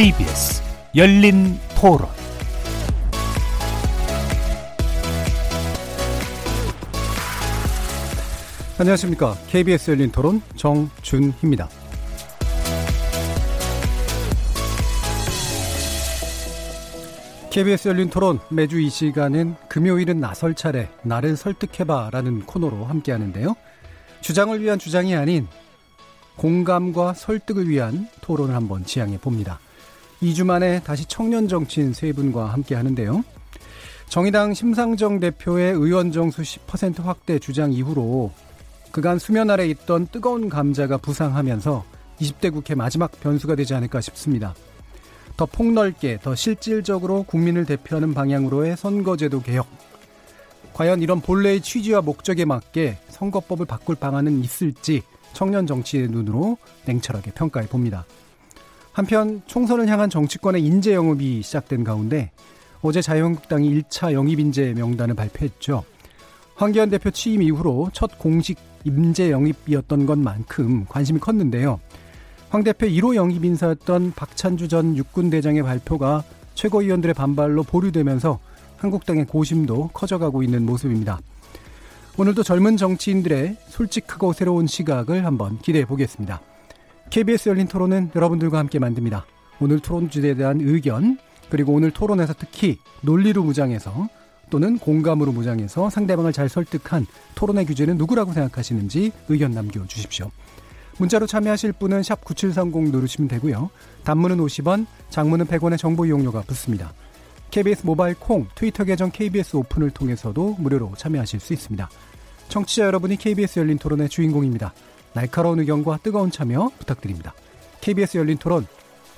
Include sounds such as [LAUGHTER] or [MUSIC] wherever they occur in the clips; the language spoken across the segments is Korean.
KBS 열린 토론 안녕하십니까. KBS 열린 토론 정준희입니다. KBS 열린 토론 매주 이 시간은 금요일은 나설 차례 나를 설득해봐 라는 코너로 함께 하는데요. 주장을 위한 주장이 아닌 공감과 설득을 위한 토론을 한번 지향해 봅니다. 2주 만에 다시 청년 정치인 세 분과 함께 하는데요. 정의당 심상정 대표의 의원 정수 10% 확대 주장 이후로 그간 수면 아래 있던 뜨거운 감자가 부상하면서 20대 국회 마지막 변수가 되지 않을까 싶습니다. 더 폭넓게, 더 실질적으로 국민을 대표하는 방향으로의 선거제도 개혁. 과연 이런 본래의 취지와 목적에 맞게 선거법을 바꿀 방안은 있을지 청년 정치의 눈으로 냉철하게 평가해 봅니다. 한편 총선을 향한 정치권의 인재 영입이 시작된 가운데 어제 자유한국당이 1차 영입 인재 명단을 발표했죠. 황교안 대표 취임 이후로 첫 공식 임재 영입이었던 것만큼 관심이 컸는데요. 황 대표 1호 영입 인사였던 박찬주 전 육군대장의 발표가 최고위원들의 반발로 보류되면서 한국당의 고심도 커져가고 있는 모습입니다. 오늘도 젊은 정치인들의 솔직하고 새로운 시각을 한번 기대해 보겠습니다. KBS 열린 토론은 여러분들과 함께 만듭니다. 오늘 토론 주제에 대한 의견, 그리고 오늘 토론에서 특히 논리로 무장해서 또는 공감으로 무장해서 상대방을 잘 설득한 토론의 규제는 누구라고 생각하시는지 의견 남겨주십시오. 문자로 참여하실 분은 샵9730 누르시면 되고요. 단문은 50원, 장문은 100원의 정보 이용료가 붙습니다. KBS 모바일 콩, 트위터 계정 KBS 오픈을 통해서도 무료로 참여하실 수 있습니다. 청취자 여러분이 KBS 열린 토론의 주인공입니다. 날카로운 의견과 뜨거운 참여 부탁드립니다. KBS 열린 토론,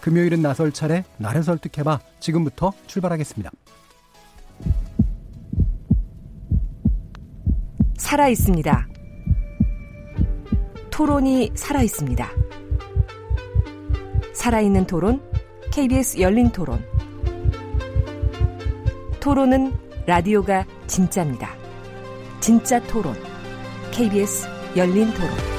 금요일은 나설 차례, 나를 설득해봐. 지금부터 출발하겠습니다. 살아 있습니다. 토론이 살아 있습니다. 살아있는 토론, KBS 열린 토론. 토론은 라디오가 진짜입니다. 진짜 토론, KBS 열린 토론.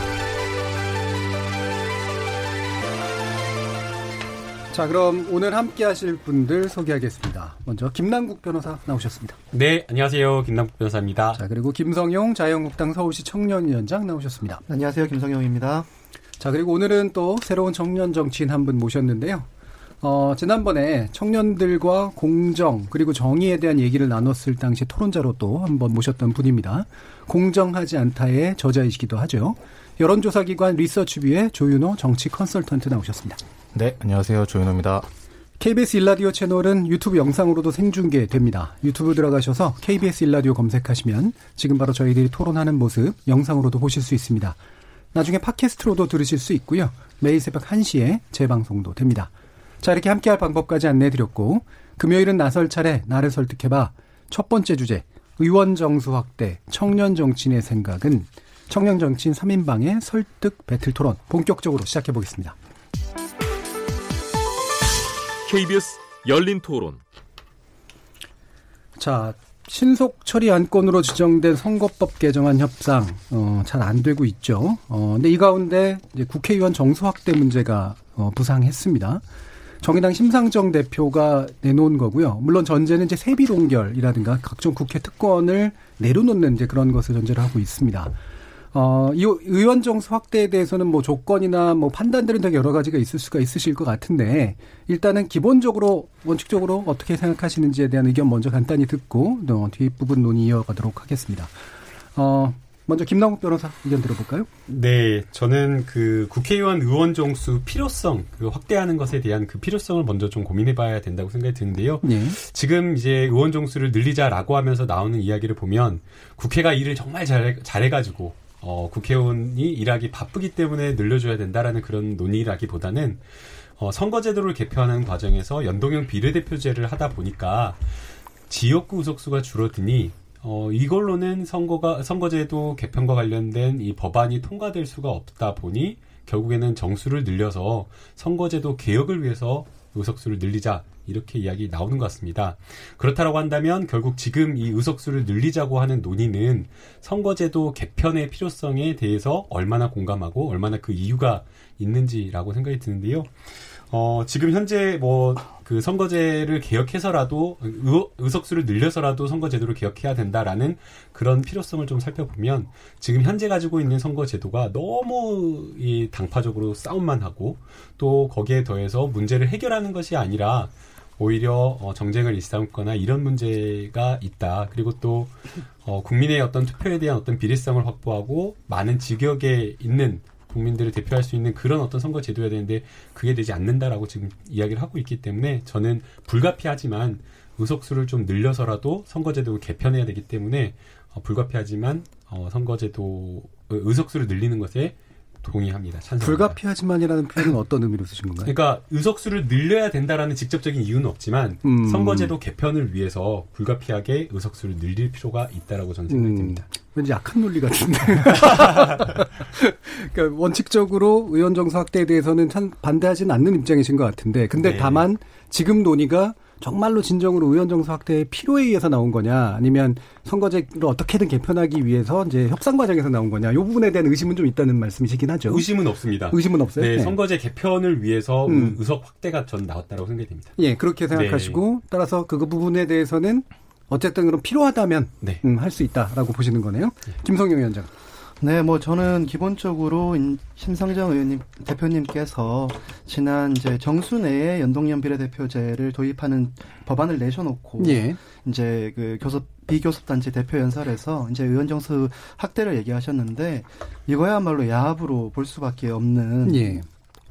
자, 그럼 오늘 함께 하실 분들 소개하겠습니다. 먼저 김남국 변호사 나오셨습니다. 네, 안녕하세요. 김남국 변호사입니다. 자, 그리고 김성용 자유한국당 서울시 청년위원장 나오셨습니다. 안녕하세요. 김성용입니다. 자, 그리고 오늘은 또 새로운 청년 정치인 한 분 모셨는데요. 어, 지난번에 청년들과 공정 그리고 정의에 대한 얘기를 나눴을 당시 토론자로 또 한번 모셨던 분입니다. 공정하지 않다의 저자이시기도 하죠. 여론조사기관 리서치뷰의 조윤호 정치 컨설턴트 나오셨습니다. 네, 안녕하세요. 조윤호입니다. KBS 일라디오 채널은 유튜브 영상으로도 생중계됩니다. 유튜브 들어가셔서 KBS 일라디오 검색하시면 지금 바로 저희들이 토론하는 모습 영상으로도 보실 수 있습니다. 나중에 팟캐스트로도 들으실 수 있고요. 매일 새벽 1시에 재방송도 됩니다. 자, 이렇게 함께할 방법까지 안내해드렸고 금요일은 나설 차례 나를 설득해봐 첫 번째 주제 의원 정수 확대 청년 정치인의 생각은 청년 정치인 3인방의 설득 배틀 토론 본격적으로 시작해 보겠습니다. KBS 열린 토론. 자, 신속 처리 안건으로 지정된 선거법 개정안 협상 어, 잘 안 되고 있죠. 어, 근데 이 가운데 이제 국회의원 정수 확대 문제가 어, 부상했습니다. 정의당 심상정 대표가 내놓은 거고요. 물론 전제는 이제 세비 동결이라든가 각종 국회 특권을 내려놓는 이제 그런 것을 전제를 하고 있습니다. 어, 이 의원 정수 확대에 대해서는 뭐 조건이나 뭐 판단들은 되게 여러 가지가 있을 수가 있으실 것 같은데 일단은 기본적으로 원칙적으로 어떻게 생각하시는지에 대한 의견 먼저 간단히 듣고 어, 뒷부분 논의 이어가도록 하겠습니다. 어, 먼저 김남국 변호사 의견 들어볼까요? 네, 저는 그 국회의원 의원 정수 필요성, 그 확대하는 것에 대한 그 필요성을 먼저 좀 고민해봐야 된다고 생각이 드는데요. 네. 지금 이제 의원 정수를 늘리자라고 하면서 나오는 이야기를 보면 국회가 일을 정말 잘 잘해가지고 어, 국회의원이 일하기 바쁘기 때문에 늘려줘야 된다라는 그런 논의라기보다는 어, 선거제도를 개편하는 과정에서 연동형 비례대표제를 하다 보니까 지역구 의석수가 줄어드니 어, 이걸로는 선거가 선거제도 개편과 관련된 이 법안이 통과될 수가 없다 보니 결국에는 정수를 늘려서 선거제도 개혁을 위해서 의석수를 늘리자 이렇게 이야기 나오는 것 같습니다. 그렇다라고 한다면 결국 지금 이 의석수를 늘리자고 하는 논의는 선거제도 개편의 필요성에 대해서 얼마나 공감하고 얼마나 그 이유가 있는지라고 생각이 드는데요. 어, 지금 현재 뭐 그 선거제를 개혁해서라도 의, 의석수를 늘려서라도 선거제도를 개혁해야 된다라는 그런 필요성을 좀 살펴보면 지금 현재 가지고 있는 선거제도가 너무 이 당파적으로 싸움만 하고 또 거기에 더해서 문제를 해결하는 것이 아니라 오히려 어, 정쟁을 일삼거나 이런 문제가 있다. 그리고 또 어, 국민의 어떤 투표에 대한 어떤 비례성을 확보하고 많은 직역에 있는 국민들을 대표할 수 있는 그런 어떤 선거 제도여야 되는데 그게 되지 않는다라고 지금 이야기를 하고 있기 때문에 저는 불가피하지만 의석수를 좀 늘려서라도 선거제도를 개편해야 되기 때문에 어, 불가피하지만 어, 선거제도 의석수를 늘리는 것에 동의합니다. 찬성합니다. 불가피하지만이라는 표현은 어떤 의미로 쓰신 건가요? 그러니까 의석수를 늘려야 된다라는 직접적인 이유는 없지만 음. 선거제도 개편을 위해서 불가피하게 의석수를 늘릴 필요가 있다라고 저는 생각이 음. 듭니다. 왠지 약한 논리 같은데. [LAUGHS] 그러니까 원칙적으로 의원 정수 확대에 대해서는 참 반대하지는 않는 입장이신 것 같은데, 근데 네. 다만 지금 논의가 정말로 진정으로 의원 정수 확대의 필요에 의해서 나온 거냐, 아니면 선거제를 어떻게든 개편하기 위해서 이제 협상 과정에서 나온 거냐, 이 부분에 대한 의심은 좀 있다는 말씀이시긴 하죠. 의심은 없습니다. 의심은 없어요. 네, 네. 선거제 개편을 위해서 음. 의석 확대가 전 나왔다고 생각이 됩니다. 예, 그렇게 생각하시고 네. 따라서 그 부분에 대해서는 어쨌든 그럼 필요하다면 네. 음, 할 수 있다라고 보시는 거네요. 네. 김성영 위원장. 네, 뭐 저는 기본적으로 심상정 의원님 대표님께서 지난 이제 정수 내에 연동형 비례대표제를 도입하는 법안을 내셔놓고 예. 이제 그 교섭 비교섭단체 대표 연설에서 이제 의원 정수 확대를 얘기하셨는데 이거야말로 야합으로 볼 수밖에 없는 예.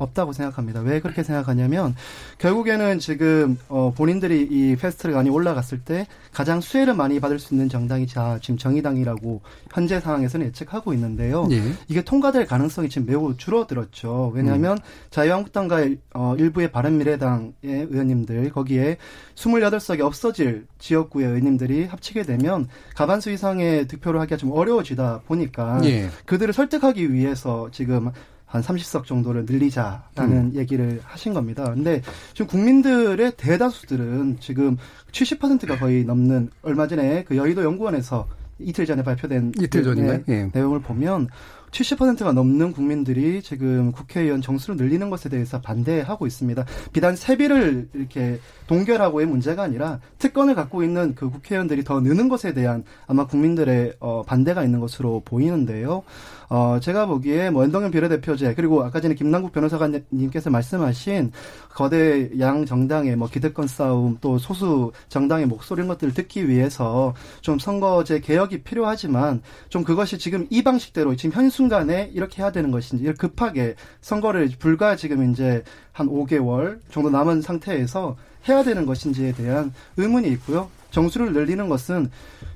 없다고 생각합니다. 왜 그렇게 생각하냐면 결국에는 지금 어 본인들이 이 페스트랙 이 올라갔을 때 가장 수혜를 많이 받을 수 있는 정당이 자 지금 정의당이라고 현재 상황에서는 예측하고 있는데요. 예. 이게 통과될 가능성이 지금 매우 줄어들었죠. 왜냐하면 음. 자유한국당과 어 일부의 바른미래당의 의원님들 거기에 28석이 없어질 지역구의 의원님들이 합치게 되면 가반수 이상의 득표를 하기가 좀 어려워지다 보니까 예. 그들을 설득하기 위해서 지금 한 30석 정도를 늘리자라는 음. 얘기를 하신 겁니다. 근데 지금 국민들의 대다수들은 지금 70%가 거의 넘는 얼마 전에 그 여의도 연구원에서 이틀 전에 발표된 이틀 전인가요? 네, 예. 내용을 보면 70%가 넘는 국민들이 지금 국회의원 정수를 늘리는 것에 대해서 반대하고 있습니다. 비단 세비를 이렇게 동결하고의 문제가 아니라 특권을 갖고 있는 그 국회의원들이 더 느는 것에 대한 아마 국민들의 어, 반대가 있는 것으로 보이는데요. 어, 제가 보기에 뭐 연동형 비례대표제 그리고 아까 전에 김남국 변호사님께서 말씀하신 거대 양 정당의 뭐 기득권 싸움 또 소수 정당의 목소리 이런 것들을 듣기 위해서 좀 선거제 개혁이 필요하지만 좀 그것이 지금 이 방식대로 지금 현 순간에 이렇게 해야 되는 것인지 급하게 선거를 불과 지금 이제 한 5개월 정도 남은 상태에서 해야 되는 것인지에 대한 의문이 있고요. 정수를 늘리는 것은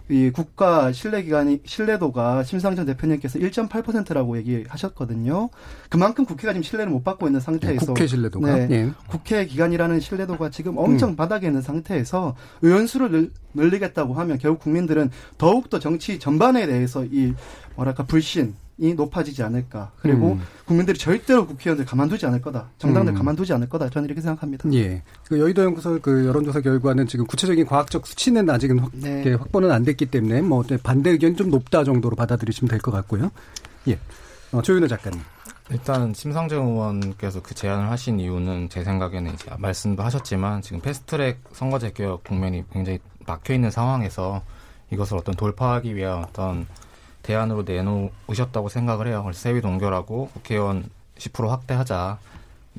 이 국가 신뢰 기관이 신뢰도가 심상정 대표님께서 1.8%라고 얘기하셨거든요. 그만큼 국회가 지금 신뢰를 못 받고 있는 상태에서 네, 국회 신뢰도가 네, 네. 국회 기관이라는 신뢰도가 지금 엄청 음. 바닥에 있는 상태에서 의원 수를 늘, 늘리겠다고 하면 결국 국민들은 더욱 더 정치 전반에 대해서 이 뭐랄까 불신 이 높아지지 않을까. 그리고 음. 국민들이 절대로 국회의원들 가만두지 않을 거다. 정당들 음. 가만두지 않을 거다. 저는 이렇게 생각합니다. 예. 그 여의도 연구소 그 여론조사 결과는 지금 구체적인 과학적 수치는 아직은 확, 네. 확보는 안 됐기 때문에 뭐 반대 의견 좀 높다 정도로 받아들이시면 될 것 같고요. 예. 어, 조윤호 작가님. 일단 심상정 의원께서 그 제안을 하신 이유는 제 생각에는 이제 말씀도 하셨지만 지금 패스트트랙 선거제 개혁 국면이 굉장히 막혀 있는 상황에서 이것을 어떤 돌파하기 위한 어떤 대안으로 내놓으셨다고 생각을 해요. 그래서 세위 동결하고 국회의원 10% 확대하자.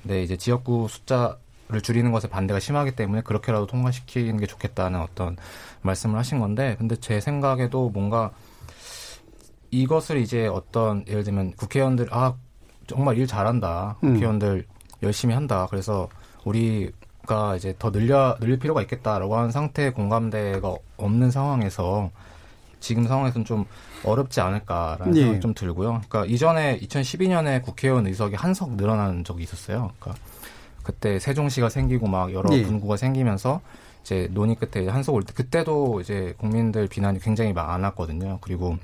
근데 이제 지역구 숫자를 줄이는 것에 반대가 심하기 때문에 그렇게라도 통과시키는 게 좋겠다는 어떤 말씀을 하신 건데, 근데 제 생각에도 뭔가 이것을 이제 어떤 예를 들면 국회의원들 아 정말 일 잘한다. 음. 국회의원들 음. 열심히 한다. 그래서 우리가 이제 더 늘려 늘릴 필요가 있겠다라고 하는 상태의 공감대가 없는 상황에서 지금 상황에서는 좀 어렵지 않을까라는 예. 생각이 좀 들고요. 그러니까 이전에 2012년에 국회의원 의석이 한석 늘어난 적이 있었어요. 그러니까 그때 세종시가 생기고 막 여러 예. 분구가 생기면서 이제 논의 끝에 한석 올 때 그때도 이제 국민들 비난이 굉장히 많았거든요. 그리고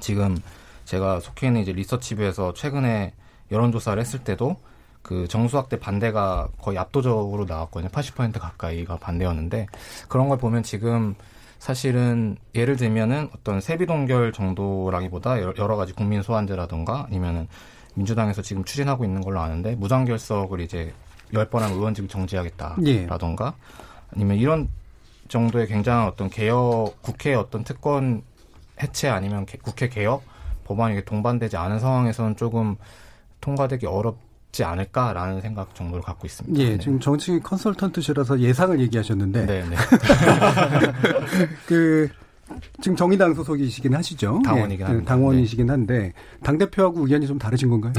지금 제가 속해 있는 이제 리서치부에서 최근에 여론조사를 했을 때도 그 정수학대 반대가 거의 압도적으로 나왔거든요. 80% 가까이가 반대였는데 그런 걸 보면 지금 사실은 예를 들면은 어떤 세비 동결 정도라기보다 여러 가지 국민 소환제라든가 아니면은 민주당에서 지금 추진하고 있는 걸로 아는데 무단결석을 이제 열번 하면 의원직 정지하겠다라던가 예. 아니면 이런 정도의 굉장한 어떤 개혁 국회 어떤 특권 해체 아니면 개, 국회 개혁 법안이 동반되지 않은 상황에서는 조금 통과되기 어렵 지 않을까라는 생각 정도를 갖고 있습니다. 예, 네. 지금 정치 컨설턴트시라서 예상을 얘기하셨는데, 네, 네. [LAUGHS] 그 지금 정의당 소속이시긴 하시죠? 당원이긴 예, 한데. 당원이시긴 한데 당 대표하고 의견이 좀 다르신 건가요?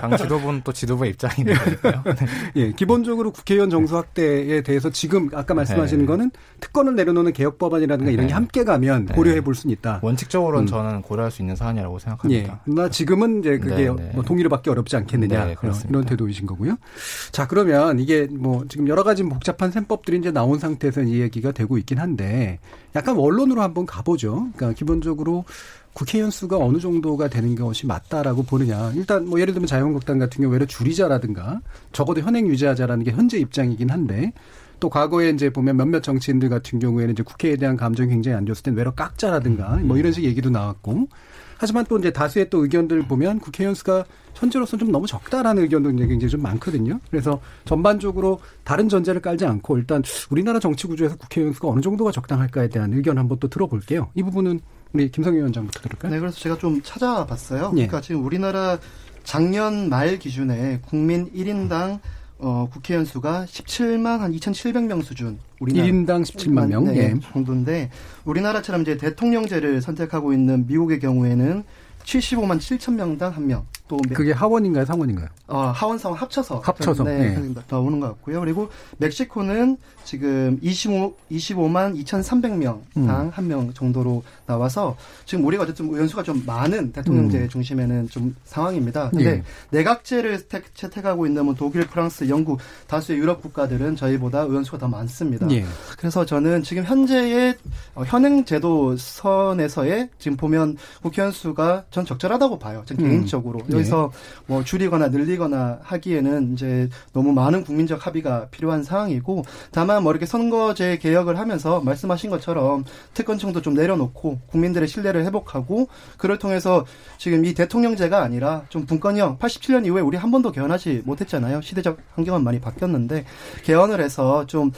당 지도부는 또 지도부의 입장이 있으니까요. 예, 기본적으로 국회의원 정수 확대에 대해서 지금 아까 말씀하시는 네. 거는 특권을 내려놓는 개혁 법안이라든가 이런 게 네. 함께 가면 네. 고려해 볼 수는 있다. 원칙적으로는 음. 저는 고려할 수 있는 사안이라고 생각합니다. 예, 나 지금은 이제 그게 네, 네. 뭐 동의를 받기 어렵지 않겠느냐 네, 이런 태도이신 거고요. 자, 그러면 이게 뭐 지금 여러 가지 복잡한 셈법들이 이제 나온 상태에서 이 얘기가 되고 있긴 한데 약간 원론으로 한번 가보죠. 그러니까 기본적으로 국회의원 수가 어느 정도가 되는 것이 맞다라고 보느냐. 일단 뭐 예를 들면 자유한국당 같은 경우 외로 줄이자라든가 적어도 현행 유지하자라는 게 현재 입장이긴 한데 또 과거에 이제 보면 몇몇 정치인들 같은 경우에는 이제 국회에 대한 감정이 굉장히 안 좋을 땐 외로 깎자라든가 뭐 이런 식 얘기도 나왔고 하지만 또 이제 다수의 또 의견들 보면 국회의원 수가 현재로서 좀 너무 적다라는 의견도 이제 굉장히 좀 많거든요. 그래서 전반적으로 다른 전제를 깔지 않고 일단 우리나라 정치 구조에서 국회의원 수가 어느 정도가 적당할까에 대한 의견 한번 또 들어볼게요. 이 부분은 우리 김성희 위원장부터 들을까요? 네, 그래서 제가 좀 찾아봤어요. 예. 그러니까 지금 우리나라 작년 말 기준에 국민 1인당 어, 국회의원 수가 17만 한 2,700명 수준. 우리나라 1인당 17만 명 네, 예. 정도인데 우리나라처럼 이제 대통령제를 선택하고 있는 미국의 경우에는 75만 7천 명당 한 명. 또 그게 하원인가요, 상원인가요? 어, 하원 상원 합쳐서 합쳐서 네, 네. 나오는 것 같고요. 그리고 멕시코는 지금 25 25만 2,300명 당 한명 음. 정도로 나와서 지금 우리가 어쨌든 의원수가 좀 많은 대통령제 음. 중심에는 좀 상황입니다. 근데 예. 내각제를 채택하고 있는 뭐 독일, 프랑스, 영국 다수의 유럽 국가들은 저희보다 의원수가 더 많습니다. 예. 그래서 저는 지금 현재의 어, 현행 제도 선에서의 지금 보면 국회의원 수가 전 적절하다고 봐요. 전 음. 개인적으로 예. 여기서 뭐 줄이거나 늘리거나 하기에는 이제 너무 많은 국민적 합의가 필요한 상황이고 다만 뭐 이렇게 선거제 개혁을 하면서 말씀하신 것처럼 특권층도 좀 내려놓고 국민들의 신뢰를 회복하고 그를 통해서 지금 이 대통령제가 아니라 좀 분권형 87년 이후에 우리 한 번도 개헌하지 못했잖아요. 시대적 환경은 많이 바뀌었는데 개헌을 해서 좀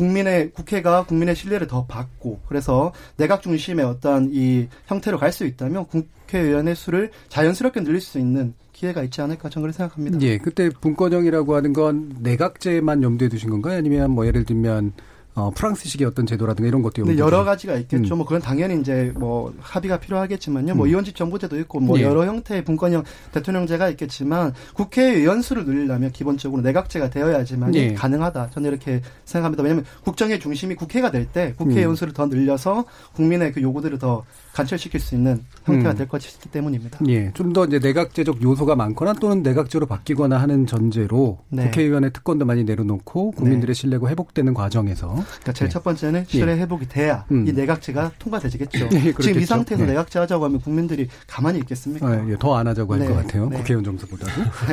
국민의 국회가 국민의 신뢰를 더 받고 그래서 내각 중심의 어떤 이 형태로 갈 수 있다면 국회의원의 수를 자연스럽게 늘릴 수 있는 기회가 있지 않을까 저는 그렇게 생각합니다. 예, 그때 분권형이라고 하는 건 내각제만 염두에 두신 건가요? 아니면 뭐 예를 들면 어, 프랑스식의 어떤 제도라든가 이런 것도 네, 여러 가지가 있겠죠. 음. 뭐 그건 당연히 이제 뭐 합의가 필요하겠지만요. 뭐 음. 뭐 의원직 정부제도 있고 뭐 예. 여러 형태의 분권형 대통령제가 있겠지만 국회의원 수를 늘리려면 기본적으로 내각제가 되어야지만 예. 가능하다. 저는 이렇게 생각합니다. 왜냐하면 국정의 중심이 국회가 될 때 국회 의원 음. 수를 더 늘려서 국민의 그 요구들을 더 관철시킬 수 있는 형태가 음. 될 것이기 때문입니다. 예, 좀 더 이제 내각제적 요소가 많거나 또는 내각제로 바뀌거나 하는 전제로 네. 국회의원의 특권도 많이 내려놓고 국민들의 네. 신뢰가 회복되는 과정에서 그러니까 제일 네. 첫 번째는 신뢰 예. 회복이 돼야 음. 이 내각제가 통과되지겠죠. [LAUGHS] 예, 지금 이 상태에서 네. 내각제 하자고 하면 국민들이 가만히 있겠습니까? 아, 예, 더 안 하자고 할것 네. 같아요. 네. 국회의원 정서보다도.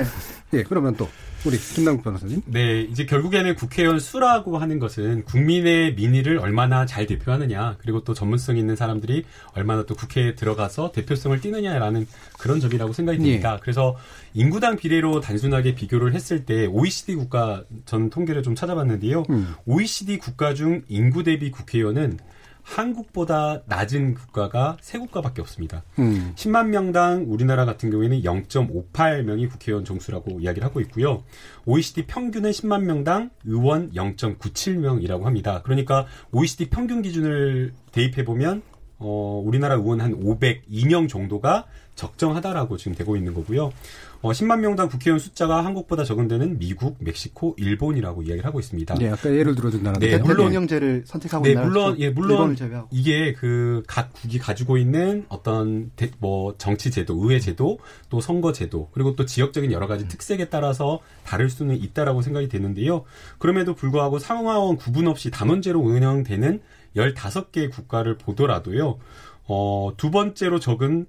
[LAUGHS] 예, 그러면 또 우리 김남국 변호사님. 네, 이제 결국에는 국회의원 수라고 하는 것은 국민의 민의를 얼마나 잘 대표하느냐, 그리고 또 전문성 있는 사람들이 얼마 나 또 국회에 들어가서 대표성을 띠느냐라는 그런 점이라고 생각이 듭니다. 예. 그래서 인구당 비례로 단순하게 비교를 했을 때 OECD 국가 전 통계를 좀 찾아봤는데요. 음. OECD 국가 중 인구 대비 국회의원은 한국보다 낮은 국가가 세 국가밖에 없습니다. 음. 10만 명당 우리나라 같은 경우에는 0.58명이 국회의원 정수라고 이야기를 하고 있고요. OECD 평균은 10만 명당 의원 0.97명이라고 합니다. 그러니까 OECD 평균 기준을 대입해 보면 어, 우리나라 의원 한 502명 정도가 적정하다라고 지금 되고 있는 거고요. 어, 10만 명당 국회의원 숫자가 한국보다 적은 데는 미국, 멕시코, 일본이라고 이야기를 하고 있습니다. 네, 아까 예를 들어준 나라. 네, 물론 영제를 선택하고 네, 물론 예, 물론 이게 그 각 국이 가지고 있는 어떤 대, 뭐 정치 제도, 의회 제도, 또 선거 제도, 그리고 또 지역적인 여러 가지 음. 특색에 따라서 다를 수는 있다라고 생각이 되는데요. 그럼에도 불구하고 상하원 구분 없이 단원제로 운영되는 15개 국가를 보더라도요. 어, 두 번째로 적은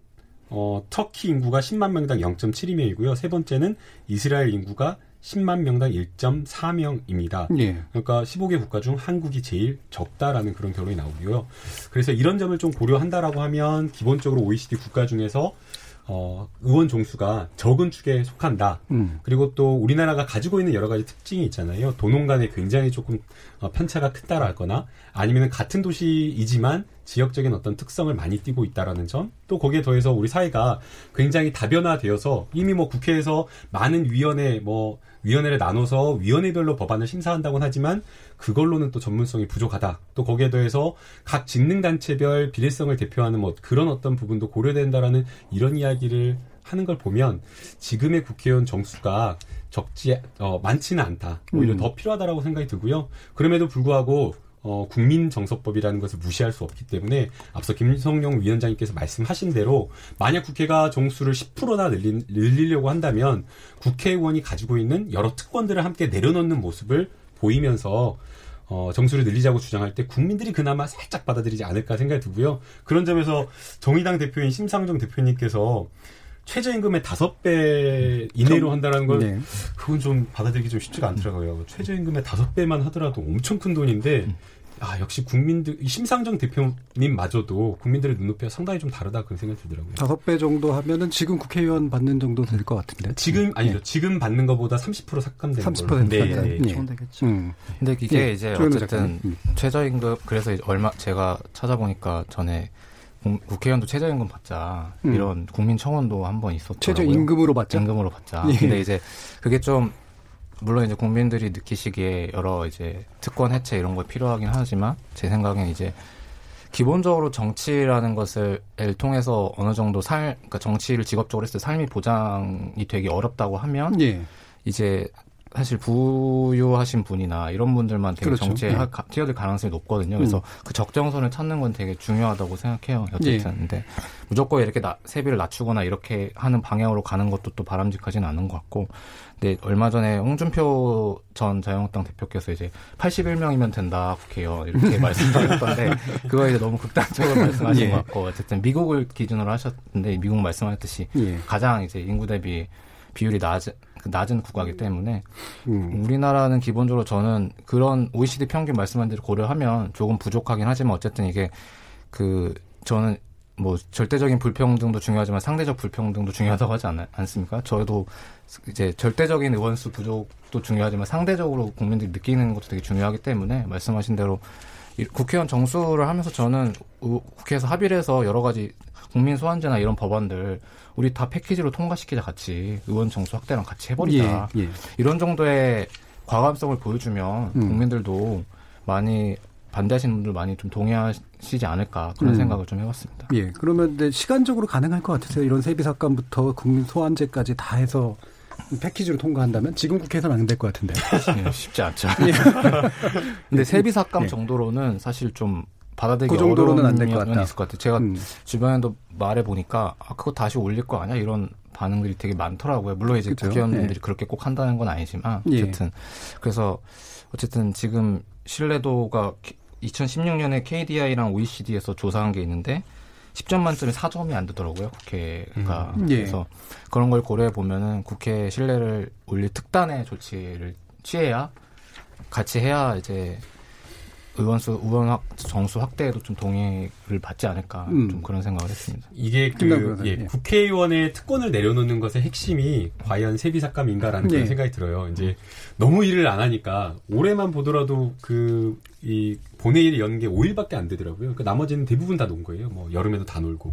어, 터키 인구가 10만 명당 0.72명이고요. 세 번째는 이스라엘 인구가 10만 명당 1.4명입니다. 예. 그러니까 15개 국가 중 한국이 제일 적다라는 그런 결론이 나오고요. 그래서 이런 점을 좀 고려한다라고 하면 기본적으로 OECD 국가 중에서 어, 의원 종수가 적은 축에 속한다. 음. 그리고 또 우리나라가 가지고 있는 여러 가지 특징이 있잖아요. 도농 간에 굉장히 조금 어, 편차가 크다라거나 아니면 같은 도시이지만 지역적인 어떤 특성을 많이 띠고 있다라는 점. 또 거기에 더해서 우리 사회가 굉장히 다변화되어서 이미 뭐 국회에서 많은 위원회 뭐 위원회를 나눠서 위원회별로 법안을 심사한다고는 하지만 그걸로는 또 전문성이 부족하다. 또 거기에 더해서 각 직능 단체별 비례성을 대표하는 뭐 그런 어떤 부분도 고려된다라는 이런 이야기를 하는 걸 보면 지금의 국회의원 정수가 적지 어, 많지는 않다. 오히려 음. 더 필요하다라고 생각이 들고요. 그럼에도 불구하고 어, 국민정서법이라는 것을 무시할 수 없기 때문에 앞서 김성용 위원장님께서 말씀하신 대로 만약 국회가 정수를 10%나 늘리, 늘리려고 한다면 국회의원이 가지고 있는 여러 특권들을 함께 내려놓는 모습을 보이면서 어, 정수를 늘리자고 주장할 때 국민들이 그나마 살짝 받아들이지 않을까 생각이 들고요. 그런 점에서 정의당 대표인 심상정 대표님께서 최저임금의 다섯 배 이내로 한다는 건 네. 그건 좀 받아들이기 좀 쉽지가 않더라고요. 최저임금의 다섯 배만 하더라도 엄청 큰 돈인데 음. 아 역시 국민들 심상정 대표님마저도 국민들의 눈높이가 상당히 좀 다르다 그런 생각이 들더라고요. 다섯 배 정도 하면은 지금 국회의원 받는 정도 될 것 같은데. 지금 아니죠. 네. 지금 받는 것보다 30% 삭감되는 30% 걸로. 네, 네. 네. 되겠죠. 음. 근데 이게 네. 이제 어쨌든 음. 최저임금 그래서 얼마 제가 찾아보니까 전에 국회의원도 최저임금 받자 음. 이런 국민청원도 한번 있었더라고요. 최저임금으로 받자. 임금으로 받자. 예. 근데 이제 그게 좀 물론 이제 국민들이 느끼시기에 여러 이제 특권 해체 이런 거 필요하긴 하지만 제 생각엔 이제 기본적으로 정치라는 것을 통해서 어느 정도 살, 그러니까 정치를 직업적으로 했을 때 삶이 보장이 되기 어렵다고 하면 예. 이제 사실 부유하신 분이나 이런 분들만 되게 그렇죠. 정치에 네. 뛰어들 가능성이 높거든요. 그래서 음. 그 적정선을 찾는 건 되게 중요하다고 생각해요. 어쨌든. 예. 근데 무조건 이렇게 나, 세비를 낮추거나 이렇게 하는 방향으로 가는 것도 또 바람직하지는 않은 것 같고. 근데 얼마 전에 홍준표 전 자유한국당 대표께서 이제 81명이면 된다 국회요 이렇게 [LAUGHS] 말씀하셨던데 그거 이제 너무 극단적으로 [LAUGHS] 말씀하신 예. 것 같고 어쨌든 미국을 기준으로 하셨는데 미국 말씀하셨듯이 예. 가장 이제 인구 대비 비율이 낮은 그 낮은 국가이기 때문에 음. 우리나라는 기본적으로 저는 그런 OECD 평균 말씀한 대로 고려하면 조금 부족하긴 하지만 어쨌든 이게 그 저는 뭐 절대적인 불평등도 중요하지만 상대적 불평등도 중요하다고 하지 않, 않습니까? 저도 이제 절대적인 의원수 부족도 중요하지만 상대적으로 국민들이 느끼는 것도 되게 중요하기 때문에 말씀하신 대로 국회의원 정수를 하면서 저는 국회에서 합의를 해서 여러 가지 국민 소환제나 이런 법안들 우리 다 패키지로 통과시키자 같이 의원 정수 확대랑 같이 해버리자 예, 예. 이런 정도의 과감성을 보여주면 음. 국민들도 많이 반대하시는 분들 많이 좀 동의하시지 않을까 그런 음. 생각을 좀 해봤습니다. 예, 그러면 네, 시간적으로 가능할 것 같으세요? 이런 세비 삭감부터 국민 소환제까지 다 해서 패키지로 통과한다면 지금 국회에서는 안 될 것 같은데 네, 쉽지 않죠. 예. [LAUGHS] 근데 세비 삭감 네. 정도로는 사실 좀 받아들이기 그 정도로는 안 될 것 같다. 있을 것 같아요. 제가 음. 주변에도 말해 보니까 아 그거 다시 올릴 거 아니야 이런 반응들이 되게 많더라고요. 물론 이제 그렇죠? 국회의원분들이 네. 그렇게 꼭 한다는 건 아니지만 예. 어쨌든 예. 그래서 어쨌든 지금 신뢰도가 2016년에 KDI랑 OECD에서 조사한 게 있는데 10점 만점에 4점이 안 되더라고요, 국회가. 음. 예. 그래서 그런 걸 고려해 보면은 국회 신뢰를 올릴 특단의 조치를 취해야 같이 해야 이제 의원수 의원 확, 정수 확대에도 좀 동의를 받지 않을까 음. 좀 그런 생각을 했습니다. 이게 그 예, 예. 국회의원의 특권을 내려놓는 것의 핵심이 과연 세비 삭감인가라는 예. 그런 생각이 들어요. 이제 너무 일을 안 하니까 올해만 보더라도 그 이 본회의를 연 게 5일밖에 안 되더라고요. 그 나머지는 대부분 다 논 거예요. 뭐 여름에도 다 놀고.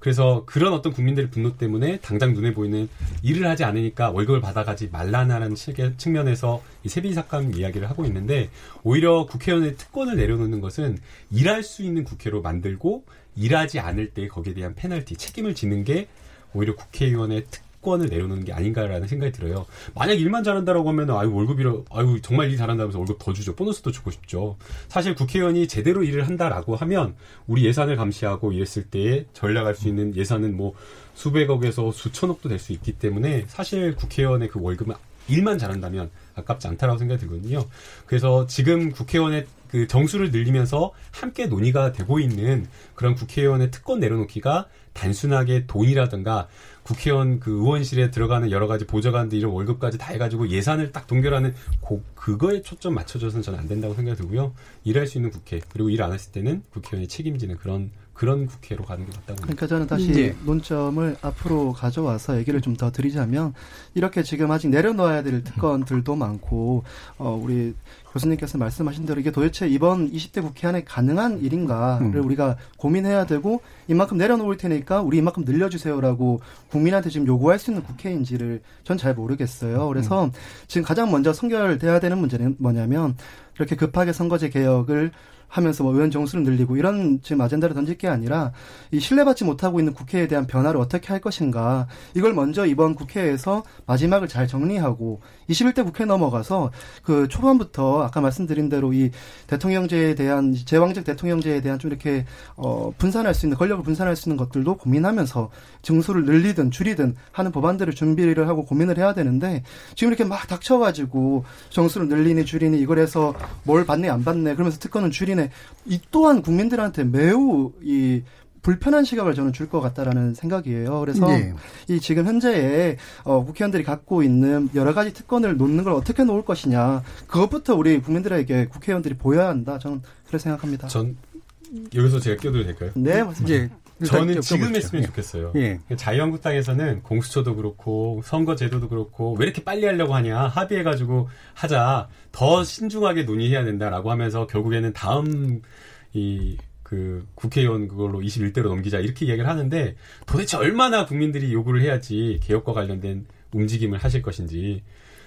그래서 그런 어떤 국민들의 분노 때문에 당장 눈에 보이는 일을 하지 않으니까 월급을 받아가지 말라는 측면에서 이 세비 삭감 이야기를 하고 있는데 오히려 국회의원의 특권을 내려놓는 것은 일할 수 있는 국회로 만들고 일하지 않을 때 거기에 대한 페널티 책임을 지는 게 오히려 국회의원의 특 권을 내려놓는 게 아닌가라는 생각이 들어요. 만약 일만 잘한다라고 하면 아유 월급이라 아유 정말 일 잘한다면서 월급 더 주죠. 보너스도 주고 싶죠. 사실 국회의원이 제대로 일을 한다라고 하면 우리 예산을 감시하고 이랬을 때에 전략할 수 있는 예산은 뭐 수백억에서 수천억도 될 수 있기 때문에 사실 국회의원의 그 월급은 일만 잘한다면 아깝지 않다라고 생각이 들거든요. 그래서 지금 국회의원의 그 정수를 늘리면서 함께 논의가 되고 있는 그런 국회의원의 특권 내려놓기가 단순하게 돈이라든가 국회의원 그 의원실에 들어가는 여러 가지 보좌관들 이런 월급까지 다 해가지고 예산을 딱 동결하는 고, 그거에 초점 맞춰줘서는 저는 안 된다고 생각이 들고요. 일할 수 있는 국회 그리고 일 안 했을 때는 국회의원이 책임지는 그런 그런 국회로 가는 게 맞다고 그러니까 저는 다시 네. 논점을 앞으로 가져와서 얘기를 좀 더 드리자면 이렇게 지금 아직 내려놓아야 될 특권들도 많고 어 우리 교수님께서 말씀하신 대로 이게 도대체 이번 20대 국회 안에 가능한 일인가를 음. 우리가 고민해야 되고 이만큼 내려놓을 테니까 우리 이만큼 늘려주세요라고 국민한테 지금 요구할 수 있는 국회인지를 전 잘 모르겠어요. 그래서 음. 지금 가장 먼저 선결돼야 되는 문제는 뭐냐면 이렇게 급하게 선거제 개혁을 하면서 뭐 의원 정수를 늘리고 이런 지금 아젠다를 던질 게 아니라 이 신뢰받지 못하고 있는 국회에 대한 변화를 어떻게 할 것인가. 이걸 먼저 이번 국회에서 마지막을 잘 정리하고 21대 국회 넘어가서 그 초반부터 아까 말씀드린 대로 이 대통령제에 대한 제왕적 대통령제에 대한 좀 이렇게 어 분산할 수 있는 권력을 분산할 수 있는 것들도 고민하면서 증수를 늘리든 줄이든 하는 법안들을 준비를 하고 고민을 해야 되는데 지금 이렇게 막 닥쳐가지고 정수를 늘리니 줄이니 이걸 해서 뭘 받네 안 받네 그러면서 특권은 줄이네 이 또한 국민들한테 매우 이 불편한 시각을 저는 줄 것 같다라는 생각이에요. 그래서 네. 이 지금 현재의 어, 국회의원들이 갖고 있는 여러 가지 특권을 놓는 걸 어떻게 놓을 것이냐 그것부터 우리 국민들에게 국회의원들이 보여야 한다. 저는 그렇게 생각합니다. 전 여기서 제가 끼어도 될까요? 네, 맞습니다. 예. 저는 지금 했으면 좋겠어요. 예. 자유한국당에서는 공수처도 그렇고 선거제도도 그렇고 왜 이렇게 빨리 하려고 하냐 합의해가지고 하자 더 신중하게 논의해야 된다라고 하면서 결국에는 다음 이 그 국회의원 그걸로 21대로 넘기자 이렇게 이야기를 하는데 도대체 얼마나 국민들이 요구를 해야지 개혁과 관련된 움직임을 하실 것인지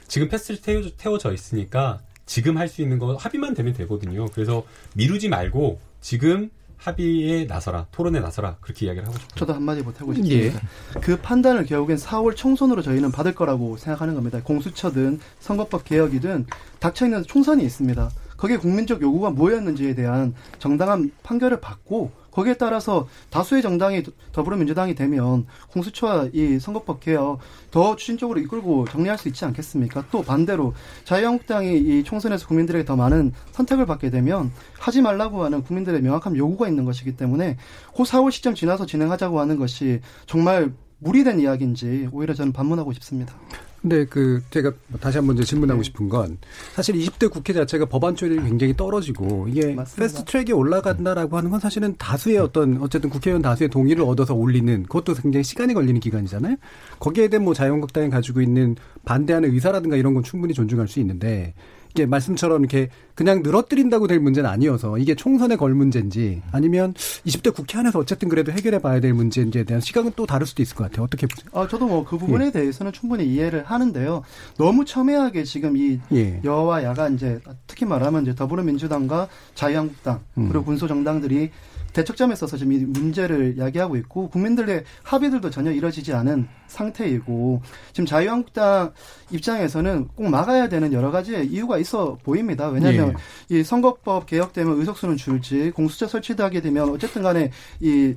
지금 패스를 태워, 태워져 있으니까 지금 할 수 있는 거 합의만 되면 되거든요. 그래서 미루지 말고 지금 합의에 나서라, 토론에 나서라 그렇게 이야기를 하고 싶어요. 저도 한마디 못 하고 싶습니다. 예. 그 판단을 결국엔 4월 총선으로 저희는 받을 거라고 생각하는 겁니다. 공수처든 선거법 개혁이든 닥쳐 있는 총선이 있습니다. 거기에 국민적 요구가 뭐였는지에 대한 정당한 판결을 받고 거기에 따라서 다수의 정당이 더불어민주당이 되면 공수처와 이 선거법 개혁 더 추진적으로 이끌고 정리할 수 있지 않겠습니까? 또 반대로 자유한국당이 이 총선에서 국민들에게 더 많은 선택을 받게 되면 하지 말라고 하는 국민들의 명확한 요구가 있는 것이기 때문에 그 4월 시점 지나서 진행하자고 하는 것이 정말 무리된 이야기인지 오히려 저는 반문하고 싶습니다. 근데 그 제가 다시 한번 이제 질문하고 네. 싶은 건 사실 20대 국회 자체가 법안 처리율이 굉장히 떨어지고 이게. 패스트 트랙에 올라간다라고 하는 건 사실은 다수의 어떤 어쨌든 국회의원 다수의 동의를 얻어서 올리는 그것도 굉장히 시간이 걸리는 기간이잖아요. 거기에 대한 뭐 자유한국당이 가지고 있는 반대하는 의사라든가 이런 건 충분히 존중할 수 있는데 이게 말씀처럼 이렇게 그냥 늘어뜨린다고 될 문제는 아니어서 이게 총선에 걸 문제인지 아니면 20대 국회 안에서 어쨌든 그래도 해결해 봐야 될 문제인지에 대한 시각은 또 다를 수도 있을 것 같아요. 어떻게 보세요? 아, 저도 뭐 그 부분에 예. 대해서는 충분히 이해를 하는데요. 너무 첨예하게 지금 이 예. 여와 야가 이제 특히 말하면 이제 더불어민주당과 자유한국당 음. 그리고 군소 정당들이 대척점에 서서 지금 이 문제를 야기하고 있고 국민들의 합의들도 전혀 이뤄지지 않은 상태이고 지금 자유한국당 입장에서는 꼭 막아야 되는 여러 가지 이유가 있어 보입니다. 왜냐하면 예. 이 선거법 개혁되면 의석수는 줄지 공수처 설치하게 되면 어쨌든 간에 이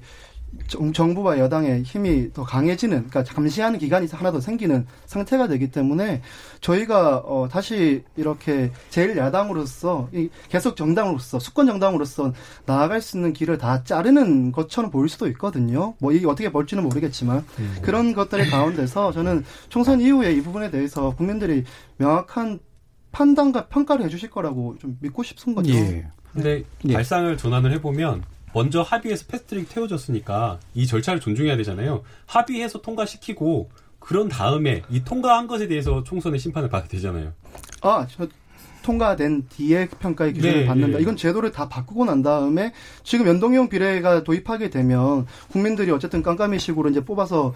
정 부와 여당의 힘이 더 강해지는, 그러니까 감시하는 기간이 하나 더 생기는 상태가 되기 때문에 저희가 어, 다시 이렇게 제일 야당으로서 이 계속 정당으로서 수권 정당으로서 나아갈 수 있는 길을 다 자르는 것처럼 보일 수도 있거든요. 뭐 이게 어떻게 볼지는 모르겠지만 음. 그런 것들의 가운데서 저는 총선 이후에 이 부분에 대해서 국민들이 명확한 판단과 평가를 해주실 거라고 좀 믿고 싶은 거죠. 예. 근데 예. 발상을 전환을 해보면 먼저 합의해서 패스트트랙 태워졌으니까 이 절차를 존중해야 되잖아요. 합의해서 통과시키고 그런 다음에 이 통과한 것에 대해서 총선의 심판을 받아야 되잖아요. 아, 저 통과된 뒤에 평가의 기준을 네, 받는다. 네. 이건 제도를 다 바꾸고 난 다음에 지금 연동형 비례가 도입하게 되면 국민들이 어쨌든 깜깜이 식으로 이제 뽑아서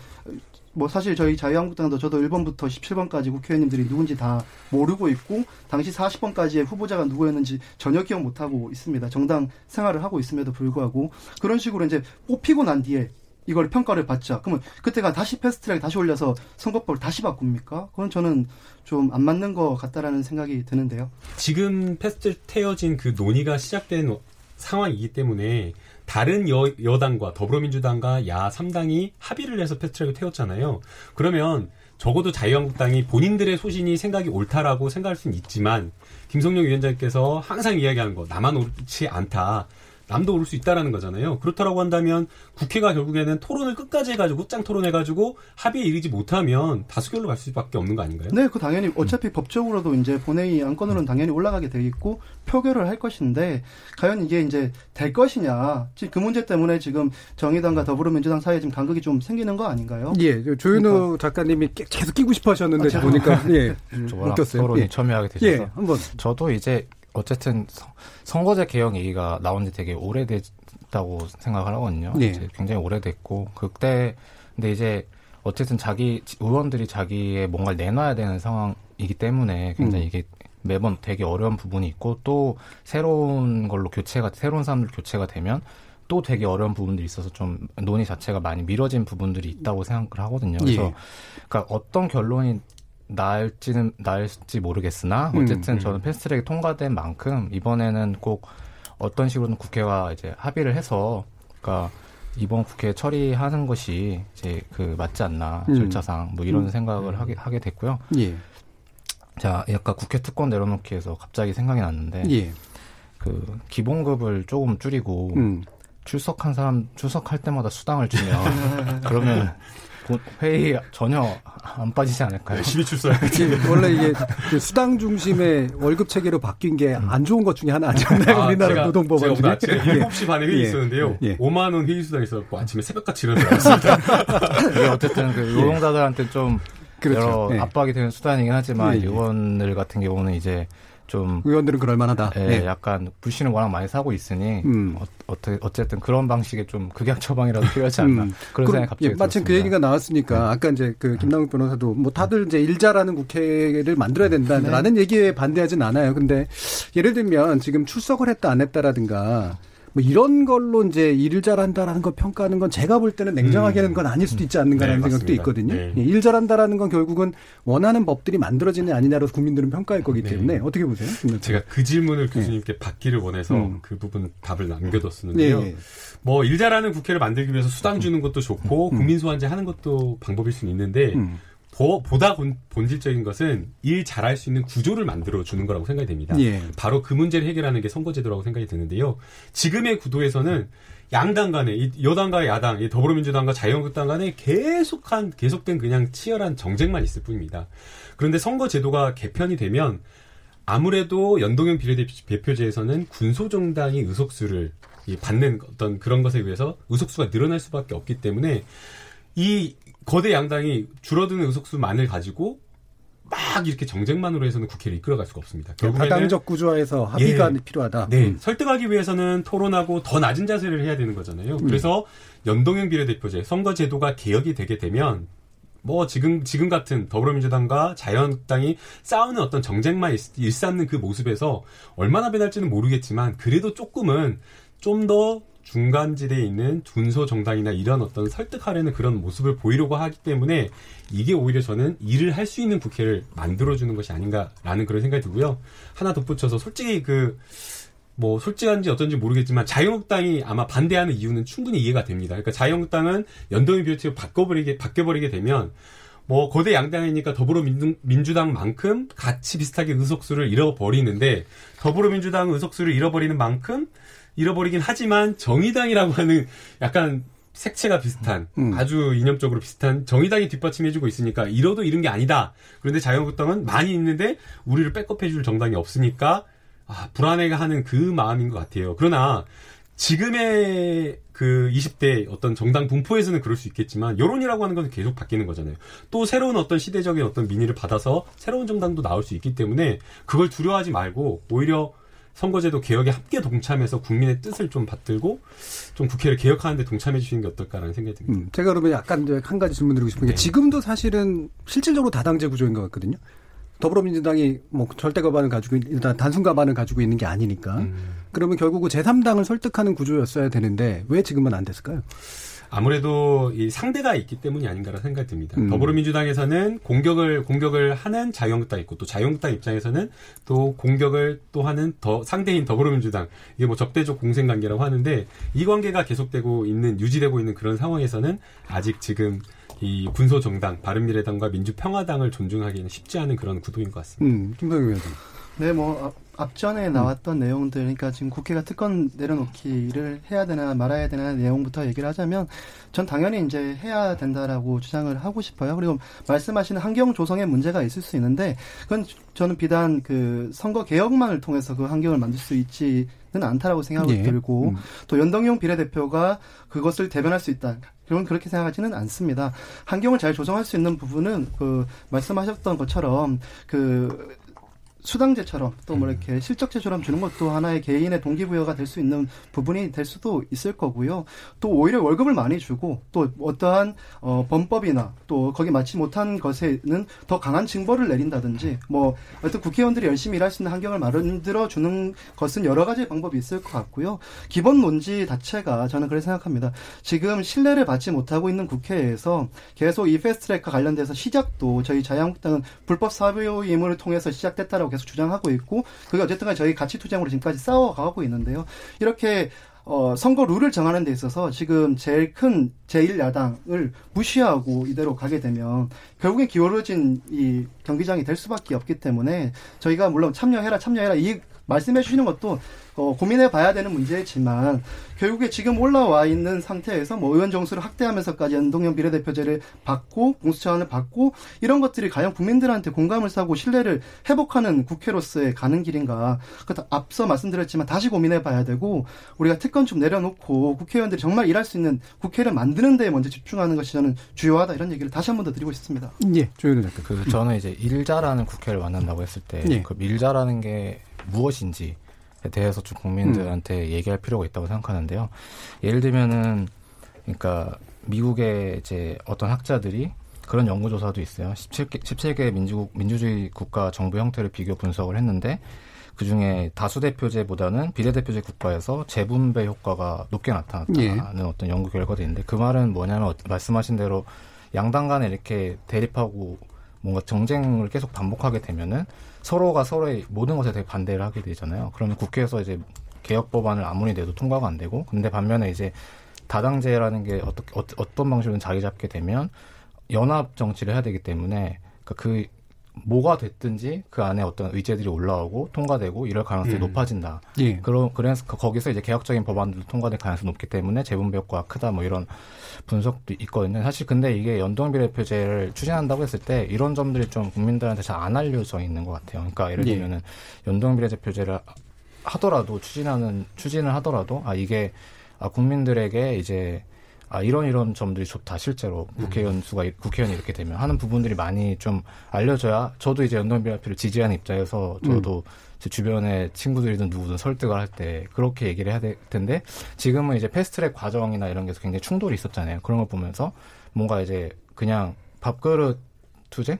뭐 사실 저희 자유한국당도 저도 1번부터 17번까지 국회의원님들이 누군지 다 모르고 있고 당시 40번까지의 후보자가 누구였는지 전혀 기억 못 하고 있습니다. 정당 생활을 하고 있음에도 불구하고 그런 식으로 이제 뽑히고 난 뒤에 이걸 평가를 받자. 그러면 그때가 다시 패스트트랙 다시 올려서 선거법을 다시 바꿉니까? 그건 저는 좀 안 맞는 것 같다라는 생각이 드는데요. 지금 패스트 태워진 그 논의가 시작된 상황이기 때문에 다른 여, 여당과 더불어민주당과 야 3당이 합의를 해서 패스트트랙을 태웠잖아요. 그러면 적어도 자유한국당이 본인들의 소신이 생각이 옳다라고 생각할 수는 있지만 김성룡 위원장께서 항상 이야기하는 거 나만 옳지 않다. 남도 오를 수 있다라는 거잖아요. 그렇다라고 한다면 국회가 결국에는 토론을 끝까지 해가지고 짱 토론해가지고 합의에 이르지 못하면 다수결로 갈 수밖에 없는 거 아닌가요? 네, 그 당연히 어차피 음. 법적으로도 이제 본회의 안건으로는 당연히 올라가게 돼 있고 표결을 할 것인데 과연 이게 이제 될 것이냐 지금 그 문제 때문에 지금 정의당과 더불어민주당 사이에 지금 간극이 좀 생기는 거 아닌가요? 예, 조윤우 그러니까. 작가님이 계속 끼고 싶어 하셨는데 아, 보니까 예, [LAUGHS] 웃겼어요. 토론이 예. 첨예하게 되셔서 예, 한번 저도 이제 어쨌든 선거제 개혁 얘기가 나온 지 되게 오래됐다고 생각을 하거든요. 네. 이제 굉장히 오래됐고 그때 근데 이제 어쨌든 자기 의원들이 자기의 뭔가를 내놔야 되는 상황이기 때문에 굉장히 음. 이게 매번 되게 어려운 부분이 있고 또 새로운 걸로 교체가 새로운 사람들 교체가 되면 또 되게 어려운 부분들이 있어서 좀 논의 자체가 많이 미뤄진 부분들이 있다고 생각을 하거든요. 그래서 예. 그러니까 어떤 결론이 나을지는 나을지 모르겠으나 음, 어쨌든 음, 음. 저는 패스트트랙이 통과된 만큼 이번에는 꼭 어떤 식으로든 국회가 이제 합의를 해서 그러니까 이번 국회 처리하는 것이 이제 그 맞지 않나 음. 절차상 뭐 이런 음. 생각을 하게 하게 됐고요. 예. 자, 약간 국회 특권 내려놓기에서 갑자기 생각이 났는데 예. 그 기본급을 조금 줄이고 음. 출석한 사람 출석할 때마다 수당을 주면 [LAUGHS] 그러면 회의 전혀 안 빠지지 않을까요? 열심히 출소해 [LAUGHS] 원래 이게 그 수당 중심의 월급 체계로 바뀐 게 안 좋은 것 중에 하나 아니었나요? 아, 우리나라 노동법원 중에. 제가 아침에 7시 반에 회의 예. 있었는데요. 예. 5만 원 회의 수당 있었고 아침에 새벽같이 일어나서 습니다 [LAUGHS] 어쨌든 그 노동자들한테 좀 그렇죠. 여러 예. 압박이 되는 수단이긴 하지만 예, 예. 의원들 같은 경우는 이제 좀 의원들은 그럴 만하다. 예, 네. 약간 불신을 워낙 많이 사고 있으니 음. 어, 어쨌든 그런 방식의 좀 극약 처방이라도 [LAUGHS] 필요하지 않나 음. 그런 생각이 갑자기 예, 마침 그 얘기가 나왔으니까 네. 아까 이제 그 김남욱 변호사도 뭐 다들 이제 일자라는 국회를 만들어야 된다라는 네. 얘기에 반대하진 않아요. 근데 예를 들면 지금 출석을 했다 안 했다라든가 뭐 이런 걸로 이제 일을 잘한다라는 걸 평가하는 건 제가 볼 때는 냉정하게는 건 아닐 수도 있지 않는가라는 네, 생각도 있거든요. 네. 예, 일 잘한다라는 건 결국은 원하는 법들이 만들어지는 아니냐로 국민들은 평가할 거기 네. 때문에 네. 어떻게 보세요? 제가 그 질문을 네. 교수님께 받기를 원해서 음. 그 부분 답을 남겨뒀었는데요. 네. 뭐일 잘하는 국회를 만들기 위해서 수당 주는 것도 좋고 음. 국민 소환제 하는 것도 방법일 수는 있는데 음. 보다 본질적인 것은 일 잘할 수 있는 구조를 만들어 주는 거라고 생각이 됩니다. 예. 바로 그 문제를 해결하는 게 선거제도라고 생각이 드는데요. 지금의 구도에서는 양당 간에 여당과 야당, 더불어민주당과 자유한국당 간에 계속한 계속된 그냥 치열한 정쟁만 있을 뿐입니다. 그런데 선거제도가 개편이 되면 아무래도 연동형 비례대표제에서는 군소정당이 의석수를 받는 어떤 그런 것에 의해서 의석수가 늘어날 수밖에 없기 때문에 이 거대 양당이 줄어드는 의석수만을 가지고 막 이렇게 정쟁만으로 해서는 국회를 이끌어갈 수가 없습니다. 다당적 구조화에서 합의가 예, 필요하다. 네, 음. 설득하기 위해서는 토론하고 더 낮은 자세를 해야 되는 거잖아요. 음. 그래서 연동형 비례대표제 선거 제도가 개혁이 되게 되면 뭐 지금 지금 같은 더불어민주당과 자유한국당이 싸우는 어떤 정쟁만 일삼는 그 모습에서 얼마나 변할지는 모르겠지만 그래도 조금은 좀 더 중간지대에 있는 둔소 정당이나 이런 어떤 설득하려는 그런 모습을 보이려고 하기 때문에 이게 오히려 저는 일을 할 수 있는 국회를 만들어주는 것이 아닌가라는 그런 생각이 들고요. 하나 덧붙여서 솔직히 그, 뭐, 솔직한지 어떤지 모르겠지만 자유한국당이 아마 반대하는 이유는 충분히 이해가 됩니다. 그러니까 자유한국당은 연동형 비례대표 바꿔버리게, 바뀌어버리게 되면 뭐 거대 양당이니까 더불어민주당만큼 같이 비슷하게 의석수를 잃어버리는데 더불어민주당 의석수를 잃어버리는 만큼 잃어버리긴 하지만 정의당이라고 하는 약간 색채가 비슷한 음. 아주 이념적으로 비슷한 정의당이 뒷받침해주고 있으니까 잃어도 잃은 게 아니다. 그런데 자유한국당은 많이 있는데 우리를 백업해줄 정당이 없으니까 아, 불안해하는 그 마음인 것 같아요. 그러나 지금의 그 20대 어떤 정당 분포에서는 그럴 수 있겠지만 여론이라고 하는 것은 계속 바뀌는 거잖아요. 또 새로운 어떤 시대적인 어떤 민의를 받아서 새로운 정당도 나올 수 있기 때문에 그걸 두려워하지 말고 오히려 선거제도 개혁에 함께 동참해서 국민의 뜻을 좀 받들고 좀 국회를 개혁하는데 동참해 주시는 게 어떨까라는 생각이 듭니다. 음, 제가 그러면 약간 한 가지 질문 드리고 싶은 게 네. 지금도 사실은 실질적으로 다당제 구조인 것 같거든요. 더불어민주당이 뭐 절대 과반을 가지고 일단 단순 과반을 가지고 있는 게 아니니까 음. 그러면 결국은 제3당을 설득하는 구조였어야 되는데 왜 지금은 안 됐을까요? 아무래도 이 상대가 있기 때문이 아닌가라는 생각이 듭니다. 음. 더불어민주당에서는 공격을 공격을 하는 자유한국당 있고 또 자유한국당 입장에서는 또 공격을 또 하는 더 상대인 더불어민주당 이게 뭐 적대적 공생 관계라고 하는데 이 관계가 계속되고 있는 유지되고 있는 그런 상황에서는 아직 지금 이 군소 정당 바른미래당과 민주평화당을 존중하기는 쉽지 않은 그런 구도인 것 같습니다. 음, 김동현 의원님. 네, 뭐 앞전에 나왔던 음. 내용들, 그러니까 지금 국회가 특권 내려놓기를 해야 되나 말아야 되나 내용부터 얘기를 하자면, 전 당연히 이제 해야 된다라고 주장을 하고 싶어요. 그리고 말씀하시는 환경 조성에 문제가 있을 수 있는데, 그건 저는 비단 그 선거 개혁만을 통해서 그 환경을 만들 수 있지는 않다라고 생각이 예. 들고, 음. 또 연동형 비례대표가 그것을 대변할 수 있다. 그건 그렇게 생각하지는 않습니다. 환경을 잘 조성할 수 있는 부분은 그 말씀하셨던 것처럼 그 수당제처럼 또뭐 음. 이렇게 실적제처럼 주는 것도 하나의 개인의 동기부여가 될 수 있는 부분이 될 수도 있을 거고요. 또 오히려 월급을 많이 주고 또 어떠한 어 범법이나 또 거기 맞지 못한 것에는 더 강한 징벌을 내린다든지 뭐 어떤 국회의원들이 열심히 일할 수 있는 환경을 만들어 주는 것은 여러 가지 방법이 있을 것 같고요. 기본 논지 자체가 저는 그렇게 생각합니다. 지금 신뢰를 받지 못하고 있는 국회에서 계속 이 패스트트랙과 관련돼서 시작도 저희 자유한국당은 불법 사유임을 통해서 시작됐다라고 계속 주장하고 있고 그게 어쨌든 저희 가치 투쟁으로 지금까지 싸워가고 있는데요. 이렇게 어, 선거 룰을 정하는 데 있어서 지금 제일 큰 제1야당을 무시하고 이대로 가게 되면 결국엔 기울어진 이 경기장이 될 수밖에 없기 때문에 저희가 물론 참여해라 참여해라 이 말씀해 주시는 것도 어, 고민해 봐야 되는 문제지만 결국에 지금 올라와 있는 상태에서 뭐 의원 정수를 확대하면서까지 연동형 비례대표제를 받고 공수처안을 받고 이런 것들이 과연 국민들한테 공감을 사고 신뢰를 회복하는 국회로서의 가는 길인가 그것도 앞서 말씀드렸지만 다시 고민해 봐야 되고 우리가 특권 좀 내려놓고 국회의원들이 정말 일할 수 있는 국회를 만드는 데 먼저 집중하는 것이 저는 주요하다 이런 얘기를 다시 한 번 더 드리고 싶습니다. 예, 조현우 작가. 그 저는 이제 일자라는 국회를 만난다고 했을 때그 예. 일자라는 게 무엇인지에 대해서 좀 국민들한테 음. 얘기할 필요가 있다고 생각하는데요. 예를 들면은 그러니까 미국의 이제 어떤 학자들이 그런 연구조사도 있어요. 17개, 17개 민주국, 민주주의 국가 정부 형태를 비교 분석을 했는데 그 중에 다수대표제보다는 비례대표제 국가에서 재분배 효과가 높게 나타났다는 예. 어떤 연구 결과도 있는데 그 말은 뭐냐면 말씀하신 대로 양당 간에 이렇게 대립하고 뭔가 정쟁을 계속 반복하게 되면은 서로가 서로의 모든 것에 대해 반대를 하게 되잖아요. 그러면 국회에서 이제 개혁 법안을 아무리 내도 통과가 안 되고, 근데 반면에 이제 다당제라는 게 어떻게 어, 떤 방식으로 자리 잡게 되면 연합 정치를 해야 되기 때문에 그러니까 그 뭐가 됐든지 그 안에 어떤 의제들이 올라오고 통과되고 이럴 가능성이 예. 높아진다. 예. 그럼 그래서 거기서 이제 개혁적인 법안들도 통과될 가능성이 높기 때문에 재분배 효과가 크다 뭐 이런 분석도 있거든요. 사실 근데 이게 연동 비례표제를 추진한다고 했을 때 이런 점들이 좀 국민들한테 잘 안 알려져 있는 것 같아요. 그러니까 예를 예. 들면은 예. 연동 비례제표제를 하더라도 추진하는 추진을 하더라도 아 이게 아 국민들에게 이제 아 이런 이런 점들이 좋다 실제로 국회의원 음. 수가 국회의원이 이렇게 되면 하는 부분들이 많이 좀 알려져야 저도 이제 연동비례표를 지지하는 입장에서 저도 음. 제 주변에 친구들이든 누구든 설득을 할 때 그렇게 얘기를 해야 될 텐데 지금은 이제 패스트트랙 과정이나 이런 게서 굉장히 충돌이 있었잖아요 그런 걸 보면서 뭔가 이제 그냥 밥그릇 투쟁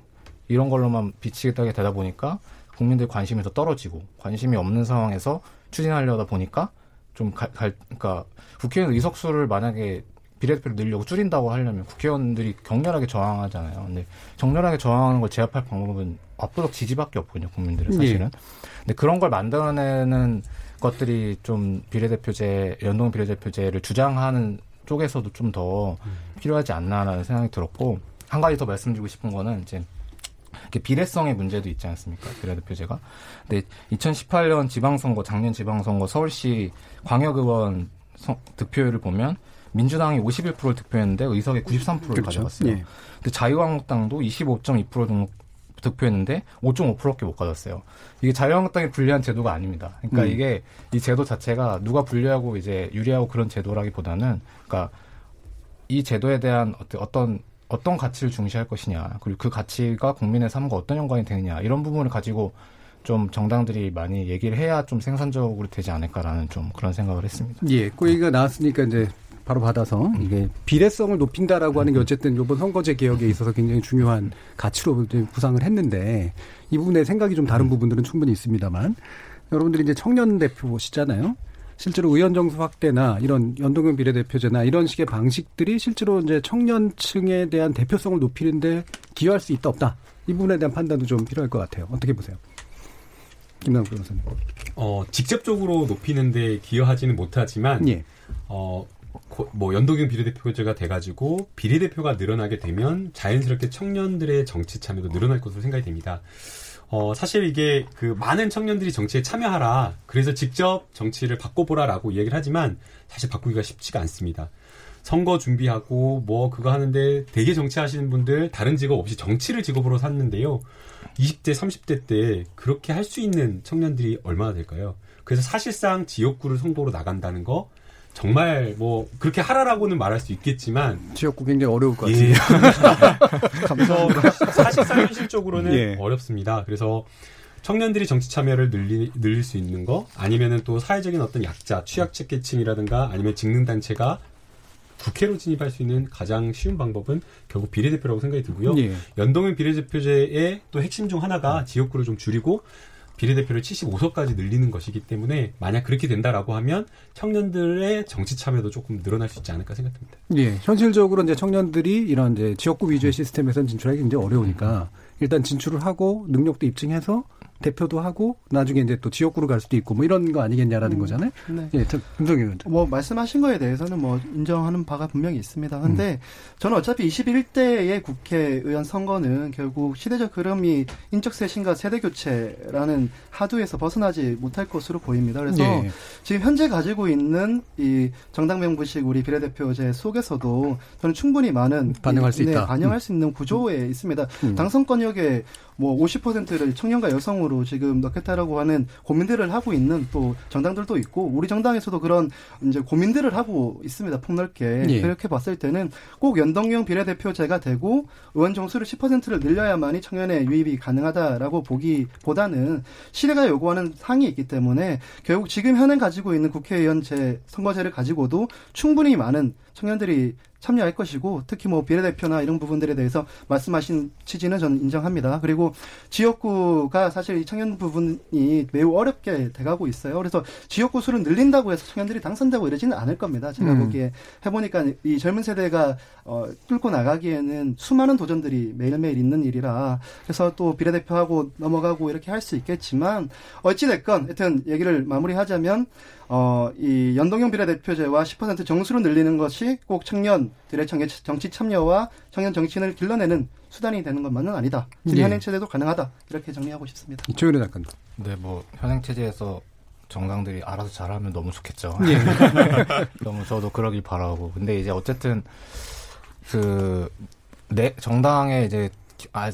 이런 걸로만 비치겠다게 되다 보니까 국민들 관심이 더 떨어지고 관심이 없는 상황에서 추진하려다 보니까 좀 갈, 갈 그러니까 국회의원 의석수를 만약에 비례대표를 늘려고 줄인다고 하려면 국회의원들이 격렬하게 저항하잖아요. 근데 격렬하게 저항하는 걸 제압할 방법은 압도적 지지밖에 없거든요. 국민들은 사실은. 예. 근데 그런 걸 만들어내는 것들이 좀 비례대표제, 연동 비례대표제를 주장하는 쪽에서도 좀 더 필요하지 않나라는 생각이 들었고 한 가지 더 말씀드리고 싶은 거는 이제 비례성의 문제도 있지 않습니까? 비례대표제가. 근데 2018년 지방선거, 작년 지방선거 서울시 광역의원 득표율을 보면 민주당이 51%를 득표했는데 의석의 93%를 그렇죠. 가져갔어요. 예. 근데 자유한국당도 25.2% 등록 득표했는데 5.5%밖에 못 가졌어요. 이게 자유한국당이 불리한 제도가 아닙니다. 그러니까 음. 이게 이 제도 자체가 누가 불리하고 이제 유리하고 그런 제도라기보다는 그러니까 이 제도에 대한 어떤 어떤 가치를 중시할 것이냐 그리고 그 가치가 국민의 삶과 어떤 연관이 되느냐 이런 부분을 가지고 좀 정당들이 많이 얘기를 해야 좀 생산적으로 되지 않을까라는 좀 그런 생각을 했습니다. 예, 그 얘기가 나왔으니까 이제 바로 받아서 이게 비례성을 높인다라고 하는 게 어쨌든 이번 선거제 개혁에 있어서 굉장히 중요한 가치로 부상을 했는데 이 부분에 생각이 좀 다른 부분들은 충분히 있습니다만 여러분들이 이제 청년 대표시잖아요. 실제로 의원 정수 확대나 이런 연동형 비례대표제나 이런 식의 방식들이 실제로 이제 청년층에 대한 대표성을 높이는데 기여할 수 있다 없다 이 부분에 대한 판단도 좀 필요할 것 같아요. 어떻게 보세요? 김남 변호사님. 어 직접적으로 높이는데 기여하지는 못하지만 예. 어 뭐 연동형 비례대표제가 돼가지고 비례대표가 늘어나게 되면 자연스럽게 청년들의 정치 참여도 늘어날 것으로 생각이 됩니다. 어, 사실 이게 그 많은 청년들이 정치에 참여하라. 그래서 직접 정치를 바꿔보라라고 이야기를 하지만 사실 바꾸기가 쉽지가 않습니다. 선거 준비하고 뭐 그거 하는데 되게 정치하시는 분들 다른 직업 없이 정치를 직업으로 샀는데요. 20대, 30대 때 그렇게 할 수 있는 청년들이 얼마나 될까요? 그래서 사실상 지역구를 선거로 나간다는 거 정말 뭐 그렇게 하라라고는 말할 수 있겠지만 지역구 굉장히 어려울 것 예. 같아요. 그래서 [LAUGHS] 사실상 현실적으로는 예. 어렵습니다. 그래서 청년들이 정치 참여를 늘리, 늘릴 수 있는 거 아니면은 또 사회적인 어떤 약자, 취약계층이라든가 아니면 직능 단체가 국회로 진입할 수 있는 가장 쉬운 방법은 결국 비례대표라고 생각이 들고요. 예. 연동형 비례대표제의 또 핵심 중 하나가 지역구를 좀 줄이고 비례대표를 75석까지 늘리는 것이기 때문에 만약 그렇게 된다라고 하면 청년들의 정치 참여도 조금 늘어날 수 있지 않을까 생각합니다. 예, 현실적으로 이제 청년들이 이런 이제 지역구 위주의 시스템에선 진출하기 굉장히 어려우니까 일단 진출을 하고 능력도 입증해서 대표도 하고 나중에 이제 또 지역구로 갈 수도 있고 뭐 이런 거 아니겠냐라는 음, 거잖아요. 네. 예, 김성희 의원. 뭐 말씀하신 거에 대해서는 뭐 인정하는 바가 분명히 있습니다. 근데 음. 저는 어차피 21대의 국회의원 선거는 결국 시대적 흐름이 인적 쇄신과 세대 교체라는 하두에서 벗어나지 못할 것으로 보입니다. 그래서 예. 지금 현재 가지고 있는 이 정당 명부식 우리 비례대표제 속에서도 저는 충분히 많은 반영할 수 네, 있다. 반영할 음. 수 있는 구조에 있습니다. 음. 당선권역에 뭐 50%를 청년과 여성으로 지금 넣겠다라고 하는 고민들을 하고 있는 또 정당들도 있고 우리 정당에서도 그런 이제 고민들을 하고 있습니다. 폭넓게 예. 그렇게 봤을 때는 꼭 연동형 비례대표제가 되고 의원 정수를 10%를 늘려야만이 청년의 유입이 가능하다라고 보기보다는 시대가 요구하는 상이 있기 때문에 결국 지금 현행 가지고 있는 국회의원 제 선거제를 가지고도 충분히 많은 청년들이 참여할 것이고 특히 뭐 비례대표나 이런 부분들에 대해서 말씀하신 취지는 저는 인정합니다. 그리고 지역구가 사실 이 청년 부분이 매우 어렵게 돼가고 있어요. 그래서 지역구 수를 늘린다고 해서 청년들이 당선되고 이러지는 않을 겁니다. 제가 음. 보기에 해보니까 이 젊은 세대가 어, 뚫고 나가기에는 수많은 도전들이 매일매일 있는 일이라 그래서 또 비례대표하고 넘어가고 이렇게 할 수 있겠지만 어찌됐건 하여튼 얘기를 마무리하자면 어, 이 연동형 비례대표제와 10% 정수로 늘리는 것이 꼭 청년들의 정치 참여와 청년 정치인을 길러내는 수단이 되는 것만은 아니다. 예. 현행 체제도 가능하다. 이렇게 정리하고 싶습니다. 조현우 작가님. 네, 뭐 현행 체제에서 정당들이 알아서 잘하면 너무 좋겠죠. [LAUGHS] 예. [LAUGHS] 너무 저도 그러길 바라고. 근데 이제 어쨌든 그 내 정당에 이제 아,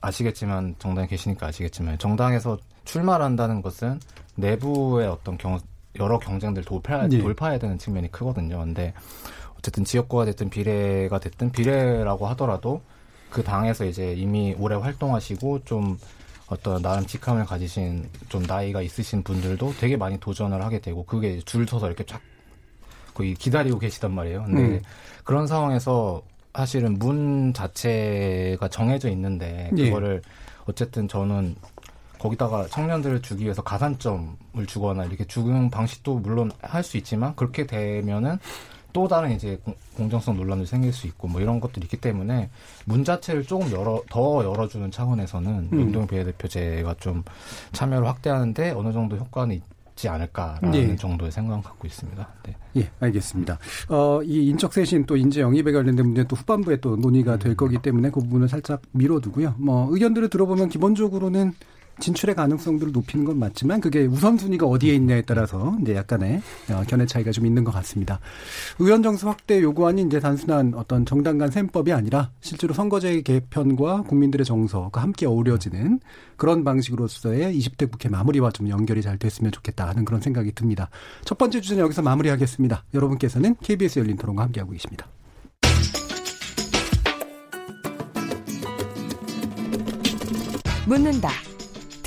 아시겠지만 정당에 계시니까 아시겠지만 정당에서 출마를 한다는 것은 내부의 어떤 경, 여러 경쟁들 돌파, 네. 돌파해야 되는 측면이 크거든요. 근데 어쨌든 지역구가 됐든 비례가 됐든 비례라고 하더라도 그 당에서 이제 이미 오래 활동하시고 좀 어떤 나름 직함을 가지신 좀 나이가 있으신 분들도 되게 많이 도전을 하게 되고 그게 줄 서서 이렇게 쫙 거의 기다리고 계시단 말이에요. 근데 음. 그런 상황에서 사실은 문 자체가 정해져 있는데 예. 그거를 예. 어쨌든 저는 거기다가 청년들을 주기 위해서 가산점을 주거나 이렇게 주는 방식도 물론 할 수 있지만 그렇게 되면은 또 다른 이제 공정성 논란이 생길 수 있고 뭐 이런 것들이 있기 때문에 문 자체를 조금 열어 더 열어주는 차원에서는 음. 운동 비례대표제가 좀 참여를 확대하는데 어느 정도 효과는 있지 않을까라는 네. 정도의 생각을 갖고 있습니다. 네. 예, 알겠습니다. 어, 이 인적 쇄신 또 인재 영입에 관련된 문제는 또 후반부에 또 논의가 될 음. 거기 때문에 그 부분을 살짝 미뤄두고요. 뭐 의견들을 들어보면 기본적으로는 진출의 가능성들을 높이는 건 맞지만 그게 우선순위가 어디에 있냐에 따라서 이제 약간의 어, 견해 차이가 좀 있는 것 같습니다. 의원 정수 확대 요구안이 이제 단순한 어떤 정당 간 셈법이 아니라 실제로 선거제 개편과 국민들의 정서가 함께 어우러지는 그런 방식으로서의 20대 국회 마무리와 좀 연결이 잘 됐으면 좋겠다 하는 그런 생각이 듭니다. 첫 번째 주제는 여기서 마무리하겠습니다. 여러분께서는 KBS 열린 토론과 함께하고 계십니다. 묻는다.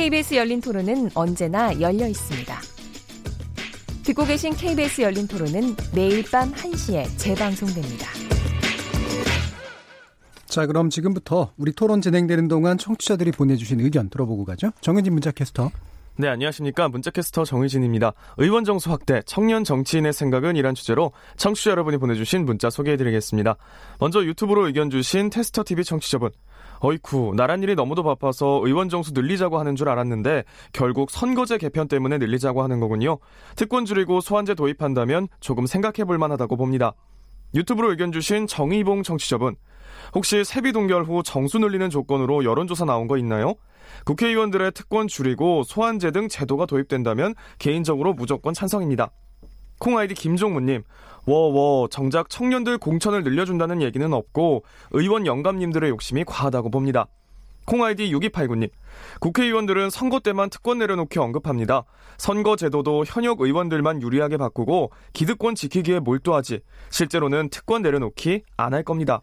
KBS 열린 토론은 언제나 열려 있습니다. 듣고 계신 KBS 열린 토론은 매일 밤 1시에 재방송됩니다. 자, 그럼 지금부터 우리 토론 진행되는 동안 청취자들이 보내주신 의견 들어보고 가죠. 정은진 문자캐스터. 네, 안녕하십니까. 문자캐스터 정의진입니다. 의원 정수 확대, 청년 정치인의 생각은 이란 주제로 청취자 여러분이 보내주신 문자 소개해드리겠습니다. 먼저 유튜브로 의견 주신 테스터TV 청취자분. 어이쿠, 나란 일이 너무도 바빠서 의원 정수 늘리자고 하는 줄 알았는데 결국 선거제 개편 때문에 늘리자고 하는 거군요. 특권 줄이고 소환제 도입한다면 조금 생각해 볼 만하다고 봅니다. 유튜브로 의견 주신 정의봉 청취자분. 혹시 세비 동결 후 정수 늘리는 조건으로 여론조사 나온 거 있나요? 국회의원들의 특권 줄이고 소환제 등 제도가 도입된다면 개인적으로 무조건 찬성입니다. 콩 아이디 김종무님, 워워, 정작 청년들 공천을 늘려준다는 얘기는 없고 의원 영감님들의 욕심이 과하다고 봅니다. 콩아이디 6289님, 국회의원들은 선거 때만 특권 내려놓기 언급합니다. 선거 제도도 현역 의원들만 유리하게 바꾸고 기득권 지키기에 몰두하지 실제로는 특권 내려놓기 안 할 겁니다.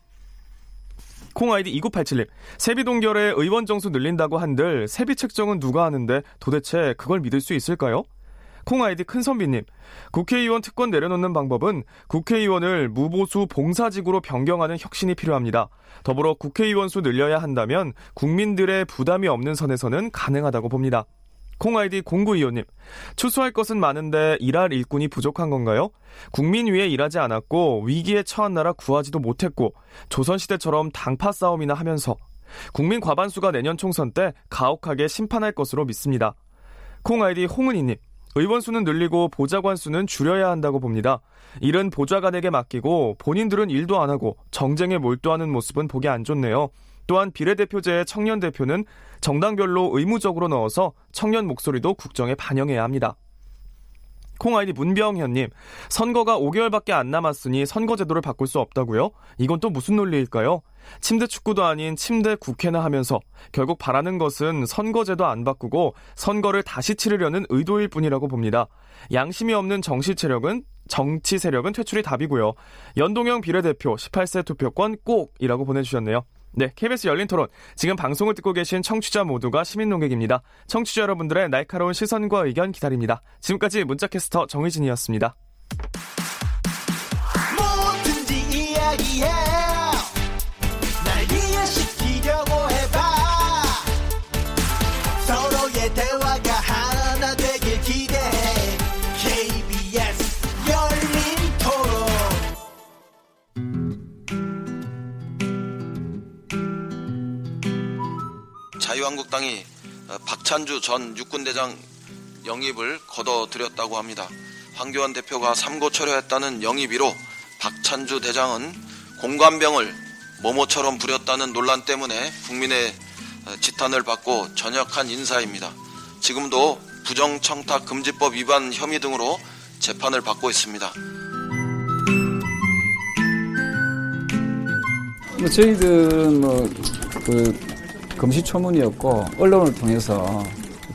콩아이디 2987님, 세비 동결에 의원 정수 늘린다고 한들 세비 책정은 누가 하는데 도대체 그걸 믿을 수 있을까요? 콩아이디 큰선비님, 국회의원 특권 내려놓는 방법은 국회의원을 무보수 봉사직으로 변경하는 혁신이 필요합니다. 더불어 국회의원 수 늘려야 한다면 국민들의 부담이 없는 선에서는 가능하다고 봅니다. 콩아이디 0925님, 추수할 것은 많은데 일할 일꾼이 부족한 건가요? 국민 위해 일하지 않았고 위기에 처한 나라 구하지도 못했고 조선시대처럼 당파 싸움이나 하면서 국민 과반수가 내년 총선 때 가혹하게 심판할 것으로 믿습니다. 콩아이디 홍은희님, 의원 수는 늘리고 보좌관 수는 줄여야 한다고 봅니다. 일은 보좌관에게 맡기고 본인들은 일도 안 하고 정쟁에 몰두하는 모습은 보기 안 좋네요. 또한 비례대표제의 청년 대표는 정당별로 의무적으로 넣어서 청년 목소리도 국정에 반영해야 합니다. 콩아이디 문병현님, 선거가 5개월밖에 안 남았으니 선거제도를 바꿀 수 없다고요? 이건 또 무슨 논리일까요? 침대 축구도 아닌 침대 국회나 하면서 결국 바라는 것은 선거제도 안 바꾸고 선거를 다시 치르려는 의도일 뿐이라고 봅니다. 양심이 없는 정치 세력은 정치 세력은 퇴출이 답이고요. 연동형 비례대표 18세 투표권 꼭이라고 보내주셨네요. 네, KBS 열린 토론. 지금 방송을 듣고 계신 청취자 모두가 시민 농객입니다. 청취자 여러분들의 날카로운 시선과 의견 기다립니다. 지금까지 문자캐스터 정희진이었습니다. 자유한국당이 어, 박찬주 전 육군대장 영입을 거둬들였다고 합니다. 황교안 대표가 삼고 철회했다는 영입이로 박찬주 대장은 공관병을 모모처럼 부렸다는 논란 때문에 국민의 어, 지탄을 받고 전역한 인사입니다. 지금도 부정청탁 금지법 위반 혐의 등으로 재판을 받고 있습니다. 뭐 저희들은 뭐그 금시초문이었고 언론을 통해서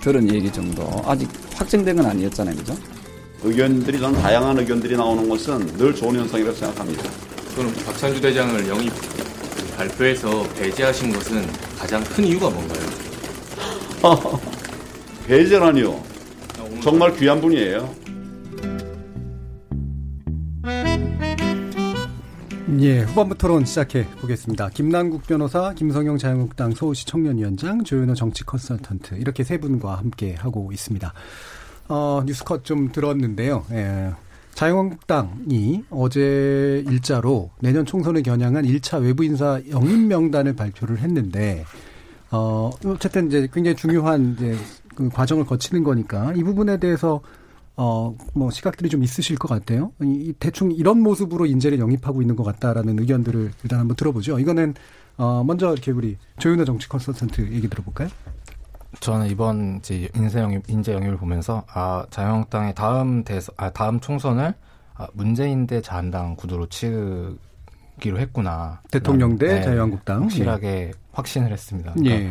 들은 얘기 정도 아직 확정된 건 아니었잖아요, 그죠? 의견들이 저는 다양한 의견들이 나오는 것은 늘 좋은 현상이라고 생각합니다. 그럼 박찬주 대장을 영입 발표해서 배제하신 것은 가장 큰 이유가 뭔가요? [LAUGHS] 배제라니요. 정말 귀한 분이에요. 예, 후반부 토론 시작해 보겠습니다. 김남국 변호사, 김성영 자유한국당 서울시 청년위원장, 조윤호 정치 컨설턴트 이렇게 세 분과 함께 하고 있습니다. 어, 뉴스컷 좀 들었는데요. 예. 자유한국당이 어제 일자로 내년 총선을 겨냥한 1차 외부 인사 영입 명단을 발표를 했는데 어, 어쨌든 이제 굉장히 중요한 이제 그 과정을 거치는 거니까 이 부분에 대해서 어, 뭐, 시각들이 좀 있으실 것 같아요. 이, 대충 이런 모습으로 인재를 영입하고 있는 것 같다라는 의견들을 일단 한번 들어보죠. 이거는, 어, 먼저 이렇게 우리 조윤호 정치 컨설턴트 얘기 들어볼까요? 저는 이번 이제 인재 영입, 인재 영입을 보면서, 아, 자유한국당의 다음 대선, 아, 다음 총선을 아, 문재인 대 자한당 구도로 치기로 했구나. 대통령 대 네, 자유한국당. 확실하게 예. 확신을 했습니다. 그러니까 예.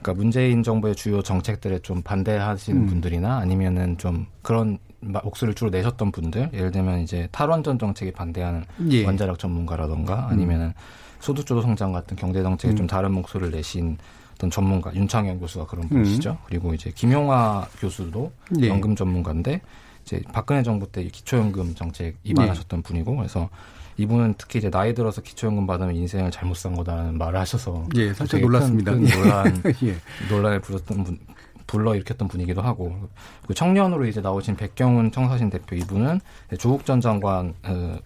그러니까 문재인 정부의 주요 정책들에 좀 반대하시는 음. 분들이나 아니면은 좀 그런 목소리를 주로 내셨던 분들, 예를 들면 이제 탈원전 정책에 반대하는 예. 원자력 전문가라던가 아니면은 소득주도 성장 같은 경제 정책에 음. 좀 다른 목소리를 내신 어떤 전문가 윤창현 교수가 그런 분이시죠. 음. 그리고 이제 김용화 교수도 예. 연금 전문가인데 이제 박근혜 정부 때 기초연금 정책 입안하셨던 예. 분이고 그래서 이분은 특히 이제 나이 들어서 기초연금 받으면 인생을 잘못 산 거다라는 말을 하셔서 예, 살짝 놀랐습니다. 큰, 큰 논란 [LAUGHS] 예. 논란을 부렸던 분 불러 일으켰던 분이기도 하고 그 청년으로 이제 나오신 백경훈 청사신 대표 이분은 조국 전 장관 어,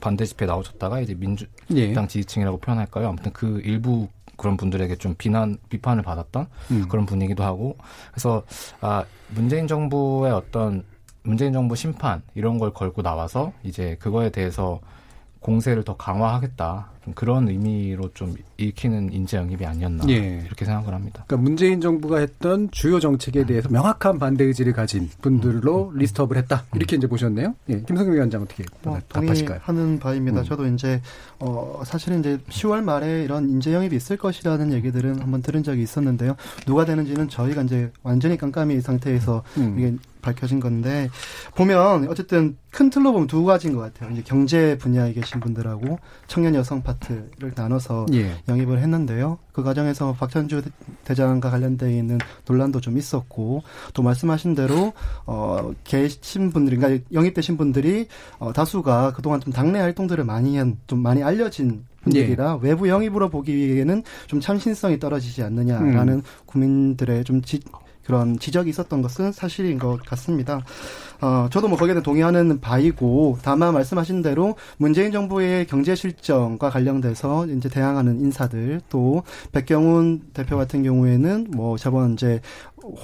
반대 집회 나오셨다가 이제 민주당 예. 지지층이라고 표현할까요? 아무튼 그 일부 그런 분들에게 좀 비난 비판을 받았던 음. 그런 분위기도 하고 그래서 아 문재인 정부의 어떤 문재인 정부 심판 이런 걸 걸고 나와서 이제 그거에 대해서 공세를 더 강화하겠다 그런 의미로 좀 읽히는 인재 영입이 아니었나 예. 이렇게 생각을 합니다. 그러니까 문재인 정부가 했던 주요 정책에 대해서 명확한 반대 의지를 가진 분들로 음. 음. 리스트업을 했다 이렇게 음. 이제 보셨네요. 예. 김성규 위원장 어떻게 어, 답하실까요? 하는 바입니다. 음. 저도 이제 어, 사실은 이제 10월 말에 이런 인재 영입이 있을 것이라는 얘기들은 한번 들은 적이 있었는데요. 누가 되는지는 저희가 이제 완전히 깜깜이 상태에서 음. 이게 밝혀진 건데 보면 어쨌든 큰 틀로 보면 두 가지인 것 같아요. 이제 경제 분야에 계신 분들하고 청년 여성 파트 를 나눠서 예. 영입을 했는데요. 그 과정에서 박찬주 대장과 관련돼 있는 논란도 좀 있었고 또 말씀하신 대로 어 계신 분들이 그러니까 영입되신 분들이 어 다수가 그동안 좀 당내 활동들을 많이 한 좀 많이 알려진 분들이라 예. 외부 영입으로 보기에는 좀 참신성이 떨어지지 않느냐라는 음. 국민들의 좀 지, 그런 지적이 있었던 것은 사실인 것 같습니다. 어, 저도 뭐 거기에는 동의하는 바이고 다만 말씀하신 대로 문재인 정부의 경제 실정과 관련돼서 이제 대항하는 인사들 또 백경훈 대표 같은 경우에는 뭐 저번 이제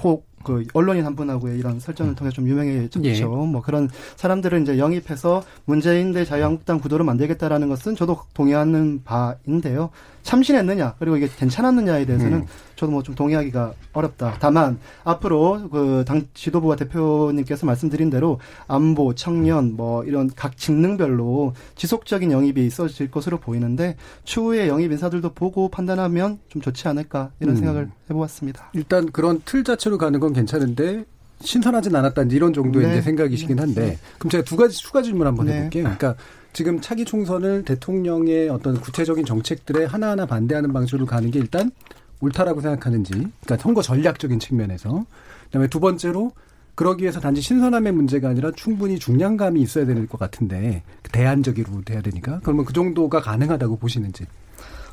혹 그 언론인 한 분하고의 이런 설정을 통해 좀 유명해졌죠. 예. 뭐 그런 사람들을 이제 영입해서 문재인 대 자유한국당 구도를 만들겠다라는 것은 저도 동의하는 바인데요. 참신했느냐 그리고 이게 괜찮았느냐에 대해서는 음. 저도 뭐 좀 동의하기가 어렵다. 다만 앞으로 그 당 지도부와 대표님께서 말씀드린 대로 안보, 청년 뭐 이런 각 직능별로 지속적인 영입이 있어질 것으로 보이는데 추후에 영입 인사들도 보고 판단하면 좀 좋지 않을까 이런 음. 생각을 해보았습니다. 일단 그런 틀자 체로 가는 건 괜찮은데 신선하진 않았다 이런 정도의 네. 생각이시긴 한데 네. 그럼 제가 두 가지 추가 질문 한번 네. 해볼게요. 그러니까 지금 차기 총선을 대통령의 어떤 구체적인 정책들에 하나하나 반대하는 방식으로 가는 게 일단 옳다라고 생각하는지, 그러니까 선거 전략적인 측면에서. 그다음에 두 번째로 그러기 위해서 단지 신선함의 문제가 아니라 충분히 중량감이 있어야 될것 같은데 대안적으로 돼야 되니까 그러면 그 정도가 가능하다고 보시는지.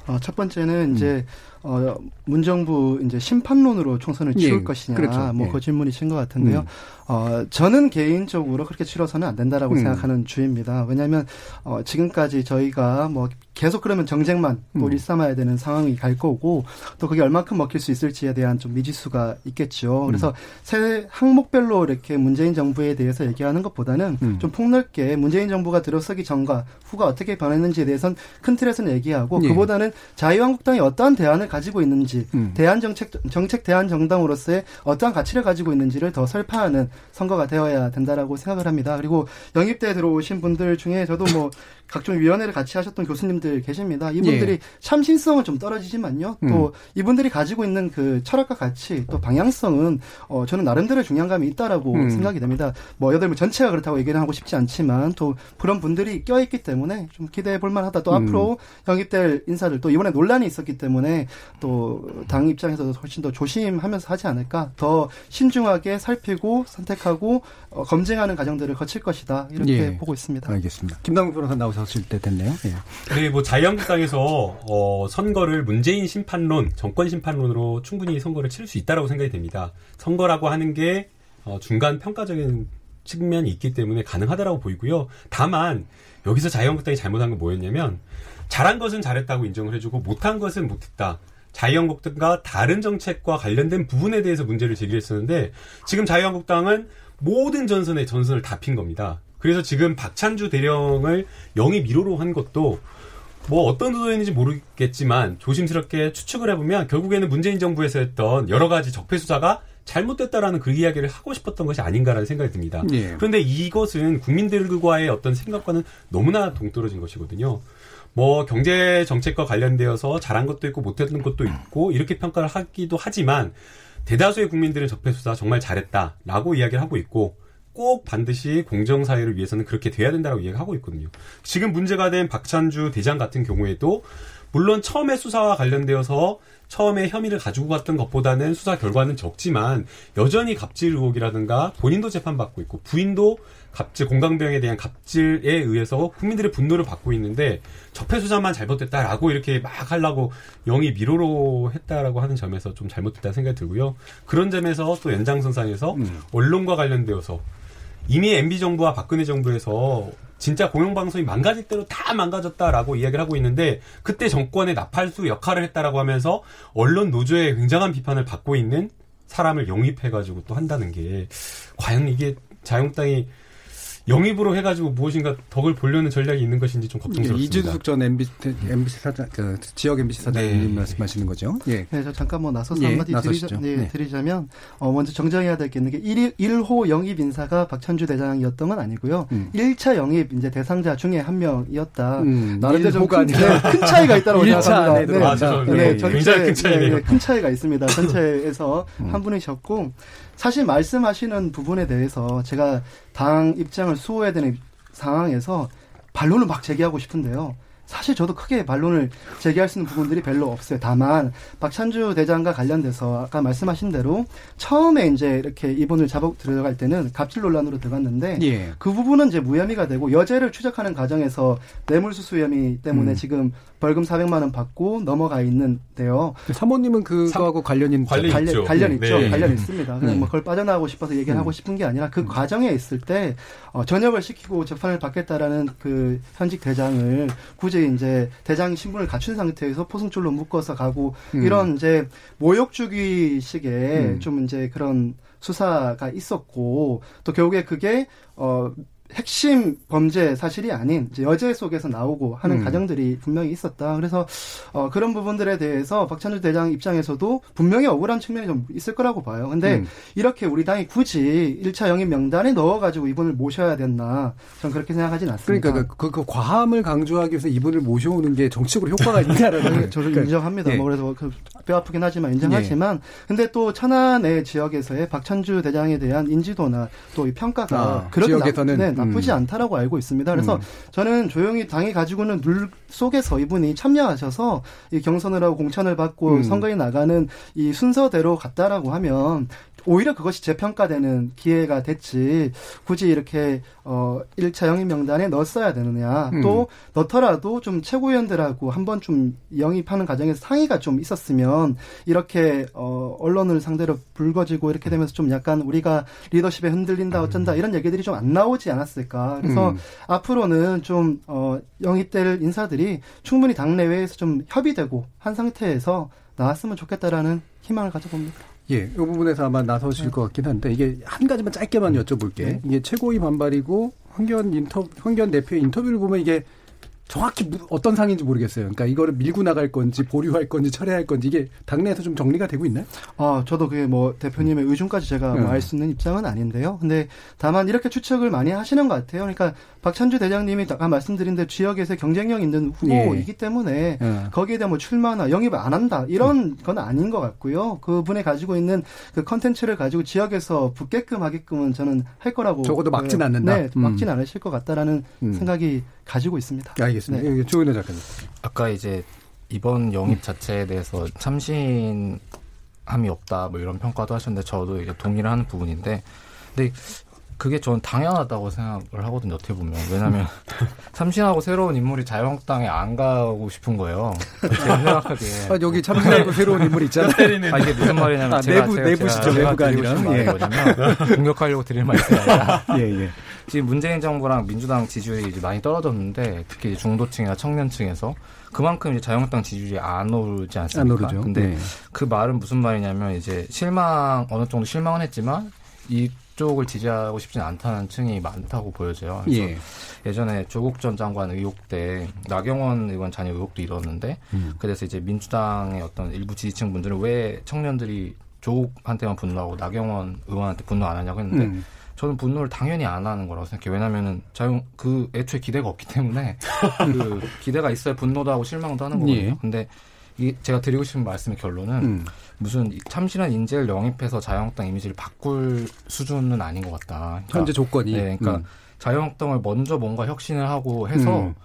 어, 첫 번째는 음. 이제 어, 문정부 이제 심판론으로 총선을 치룰 예, 것이냐, 그렇죠. 뭐그 예. 질문이신 것 같은데요. 음. 어, 저는 개인적으로 그렇게 치러서는 안 된다라고 음. 생각하는 주입니다. 왜냐하면 어, 지금까지 저희가 뭐 계속 그러면 정쟁만 또 음. 일삼아야 되는 상황이 갈 거고 또 그게 얼마큼 먹힐 수 있을지에 대한 좀 미지수가 있겠죠. 그래서 음. 새 항목별로 이렇게 문재인 정부에 대해서 얘기하는 것보다는 음. 좀 폭넓게 문재인 정부가 들어서기 전과 후가 어떻게 변했는지에 대해서는 큰 틀에서는 얘기하고 예. 그보다는 자유한국당이 어떠한 대안을 가지고 있는지 음. 대안 정책 정책 대안 정당으로서의 어떠한 가치를 가지고 있는지를 더 설파하는 선거가 되어야 된다라고 생각을 합니다. 그리고 영입대 들어오신 분들 중에 저도 뭐 각종 위원회를 같이 하셨던 교수님들 계십니다. 이분들이 예. 참신성은 좀 떨어지지만요. 또 음. 이분들이 가지고 있는 그 철학과 가치 또 방향성은 어 저는 나름대로 중요한감이 있다라고 음. 생각이 됩니다. 뭐 여덟 명 전체가 그렇다고 얘기를 하고 싶지 않지만 또 그런 분들이 껴 있기 때문에 좀 기대해 볼 만하다. 또 음. 앞으로 영입될 인사들 또 이번에 논란이 있었기 때문에 또 당 입장에서도 훨씬 더 조심하면서 하지 않을까. 더 신중하게 살피고 선택하고 어, 검증하는 과정들을 거칠 것이다. 이렇게 예. 보고 있습니다. 알겠습니다. 김남국 변호사 나오셔 나섰을 때 됐네요. 예. 네, 뭐 자유한국당에서 어, 선거를 문재인 심판론, 정권 심판론으로 충분히 선거를 치를 수 있다라고 생각이 됩니다. 선거라고 하는 게 어, 중간 평가적인 측면이 있기 때문에 가능하다라고 보이고요. 다만 여기서 자유한국당이 잘못한 건 뭐였냐면 잘한 것은 잘했다고 인정을 해주고 못한 것은 못했다. 자유한국당과 다른 정책과 관련된 부분에 대해서 문제를 제기했었는데 지금 자유한국당은 모든 전선에 전선을 다 핀 겁니다. 그래서 지금 박찬주 대령을 영입 1호로 한 것도 뭐 어떤 의도였는지 모르겠지만 조심스럽게 추측을 해보면 결국에는 문재인 정부에서 했던 여러 가지 적폐 수사가 잘못됐다라는 그 이야기를 하고 싶었던 것이 아닌가라는 생각이 듭니다. 예. 그런데 이것은 국민들과의 어떤 생각과는 너무나 동떨어진 것이거든요. 뭐 경제 정책과 관련되어서 잘한 것도 있고 못했던 것도 있고 이렇게 평가를 하기도 하지만 대다수의 국민들은 적폐 수사 정말 잘했다라고 이야기를 하고 있고 꼭 반드시 공정 사회를 위해서는 그렇게 돼야 된다고 이야기하고 있거든요. 지금 문제가 된 박찬주 대장 같은 경우에도 물론 처음에 수사와 관련되어서 처음에 혐의를 가지고 갔던 것보다는 수사 결과는 적지만 여전히 갑질 의혹이라든가 본인도 재판받고 있고 부인도 갑질 공강병에 대한 갑질에 의해서 국민들의 분노를 받고 있는데 적폐 수사만 잘못됐다라고 이렇게 막 하려고 영이 미로로 했다라고 하는 점에서 좀 잘못됐다 생각이 들고요. 그런 점에서 또 연장선상에서 음. 언론과 관련되어서 이미 MB 정부와 박근혜 정부에서 진짜 공영방송이 망가질 대로 다 망가졌다라고 이야기를 하고 있는데 그때 정권의 나팔수 역할을 했다라고 하면서 언론 노조의 굉장한 비판을 받고 있는 사람을 영입해가지고 또 한다는 게 과연 이게 자유한국당이 영입으로 해가지고 무엇인가 덕을 보려는 전략이 있는 것인지 좀 걱정스럽습니다. 이준숙 전 MBC, MBC 사장, 그 지역 MBC 사장님 네. 말씀하시는 거죠? 예. 네, 저 잠깐 뭐 나서서 예, 한마디 드리자, 네, 네. 드리자면 어, 먼저 정정해야 될 게 있는 게 1, 1호 영입 인사가 박찬주 대장이었던 건 아니고요. 음. 1차 영입 이제 대상자 중에 한 명이었다. 음, 나름대로 좀 큰, 네, 큰 차이가 있다고 생각합니다. 네, 아, 네, 전체, 굉장히 큰 차이네요. 네, 큰 차이가 있습니다. 전체에서 음. 한 분이셨고 사실 말씀하시는 부분에 대해서 제가 당 입장을 수호해야 되는 상황에서 반론을 막 제기하고 싶은데요. 사실 저도 크게 반론을 제기할 수 있는 부분들이 별로 없어요. 다만 박찬주 대장과 관련돼서 아까 말씀하신 대로 처음에 이제 이렇게 이분을 잡아 들어갈 때는 갑질 논란으로 들어갔는데 예. 그 부분은 이제 무혐의가 되고 여죄를 추적하는 과정에서 뇌물수수 혐의 때문에 음. 지금 벌금 400만 원 받고 넘어가 있는데요. 사모님은 그거하고 관련인 관련, 관련 있죠. 관련 있죠. 네. 관련 있습니다. 그냥 네. 뭐 그걸 빠져나가고 싶어서 얘기를 음. 하고 싶은 게 아니라 그 음. 과정에 있을 때 어, 전역을 시키고 재판을 받겠다라는 그 현직 대장을 굳이 이제 대장 신분을 갖춘 상태에서 포승줄로 묶어서 가고 음. 이런 이제 모욕주기식의 음. 좀 이제 그런 수사가 있었고 또 결국에 그게 어 핵심 범죄 사실이 아닌 이제 여죄 속에서 나오고 하는 음. 가정들이 분명히 있었다. 그래서 어, 그런 부분들에 대해서 박찬주 대장 입장에서도 분명히 억울한 측면이 좀 있을 거라고 봐요. 근데 음. 이렇게 우리 당이 굳이 1차 영입 명단에 넣어가지고 이분을 모셔야 됐나? 저는 그렇게 생각하진 않습니다. 그러니까 그, 그, 그 과함을 강조하기 위해서 이분을 모셔오는 게 정치적으로 효과가 있냐라는. 저도 그러니까, 인정합니다. 예. 뭐 그래서 그뼈 아프긴 하지만 인정하지만 예. 근데 또 천안의 지역에서의 박찬주 대장에 대한 인지도나 또 이 평가가 아, 그렇게 지역에서는 나, 네, 나쁘지 음. 않다라고 알고 있습니다. 그래서 음. 저는 조용히 당이 가지고 있는 룰 속에서 이분이 참여하셔서 이 경선을 하고 공천을 받고 음. 선거에 나가는 이 순서대로 갔다라고 하면 오히려 그것이 재평가되는 기회가 됐지 굳이 이렇게 어 1차 영입 명단에 넣었어야 되느냐 음. 또 넣더라도 좀 최고위원들하고 한번 좀 영입하는 과정에서 상의가 좀 있었으면 이렇게 어 언론을 상대로 불거지고 이렇게 되면서 좀 약간 우리가 리더십에 흔들린다 어쩐다 이런 얘기들이 좀 안 나오지 않았을까 그래서 음. 앞으로는 좀 어 영입될 인사들이 충분히 당내외에서 좀 협의되고 한 상태에서 나왔으면 좋겠다라는 희망을 가져봅니다. 예, 이 부분에서 아마 나서실 네. 것 같긴 한데 이게 한 가지만 짧게만 여쭤볼게. 네. 이게 최고위 반발이고 황교안 인터 황교안 대표의 인터뷰를 보면 이게 정확히 어떤 상인지 모르겠어요. 그러니까 이거를 밀고 나갈 건지 보류할 건지 철회할 건지 이게 당내에서 좀 정리가 되고 있나요? 아, 저도 그게 뭐 대표님의 의중까지 제가 네. 뭐알수 있는 입장은 아닌데요. 근데 다만 이렇게 추측을 많이 하시는 것 같아요. 그러니까 박찬주 대장님이 아까 말씀드린 대 지역에서 경쟁력 있는 후보이기 예. 때문에 예. 거기에 대한 뭐 출마나 영입을 안 한다 이런 건 아닌 것 같고요. 그분이 가지고 있는 그 컨텐츠를 가지고 지역에서 붙게끔 하게끔은 저는 할 거라고 적어도 막진 그, 않는다. 네, 막진 음. 않으실 것 같다라는 음. 생각이 가지고 있습니다. 알겠습니다. 네. 조은혜 작가님. 아까 이제 이번 영입 자체에 대해서 참신함이 없다 뭐 이런 평가도 하셨는데 저도 이제 동의를 하는 부분인데 근데 그게 전 당연하다고 생각을 하거든요. 어떻게 보면 왜냐하면 [LAUGHS] 참신하고 새로운 인물이 자유한국당에 안 가고 싶은 거예요. 제가 생각하기에 아, 여기 참신하고 새로운 인물 있잖아요. 아, 이게 무슨 말이냐면 아, 제가, 내부 제가, 내부시죠 제가 내부가 아니라 예. 공격하려고 드릴 말이 아니라 [LAUGHS] 예, 예. 지금 문재인 정부랑 민주당 지지율이 이제 많이 떨어졌는데 특히 중도층이나 청년층에서 그만큼 이제 자유한국당 지지율이 안 오르지 않습니까? 안 오르죠. 근데 네. 그 말은 무슨 말이냐면 이제 실망 어느 정도 실망은 했지만 이 쪽을 지지하고 싶지는 않다는 층이 많다고 보여져요. 예. 예전에 조국 전 장관 의혹 때 나경원 의원 자녀 의혹도 일었는데 음. 그래서 이제 민주당의 어떤 일부 지지층 분들은 왜 청년들이 조국한테만 분노하고 나경원 의원한테 분노 안 하냐고 했는데 음. 저는 분노를 당연히 안 하는 거라고 생각해요. 왜냐면은 자유 그 애초에 기대가 없기 때문에 그 [LAUGHS] 기대가 있어야 분노도 하고 실망도 하는 거거든요. 예. 근데 이 제가 드리고 싶은 말씀의 결론은 음. 무슨 참신한 인재를 영입해서 자유한국당 이미지를 바꿀 수준은 아닌 것 같다. 그러니까, 현재 조건이. 네, 그러니까 음. 자유한국당을 먼저 뭔가 혁신을 하고 해서 음.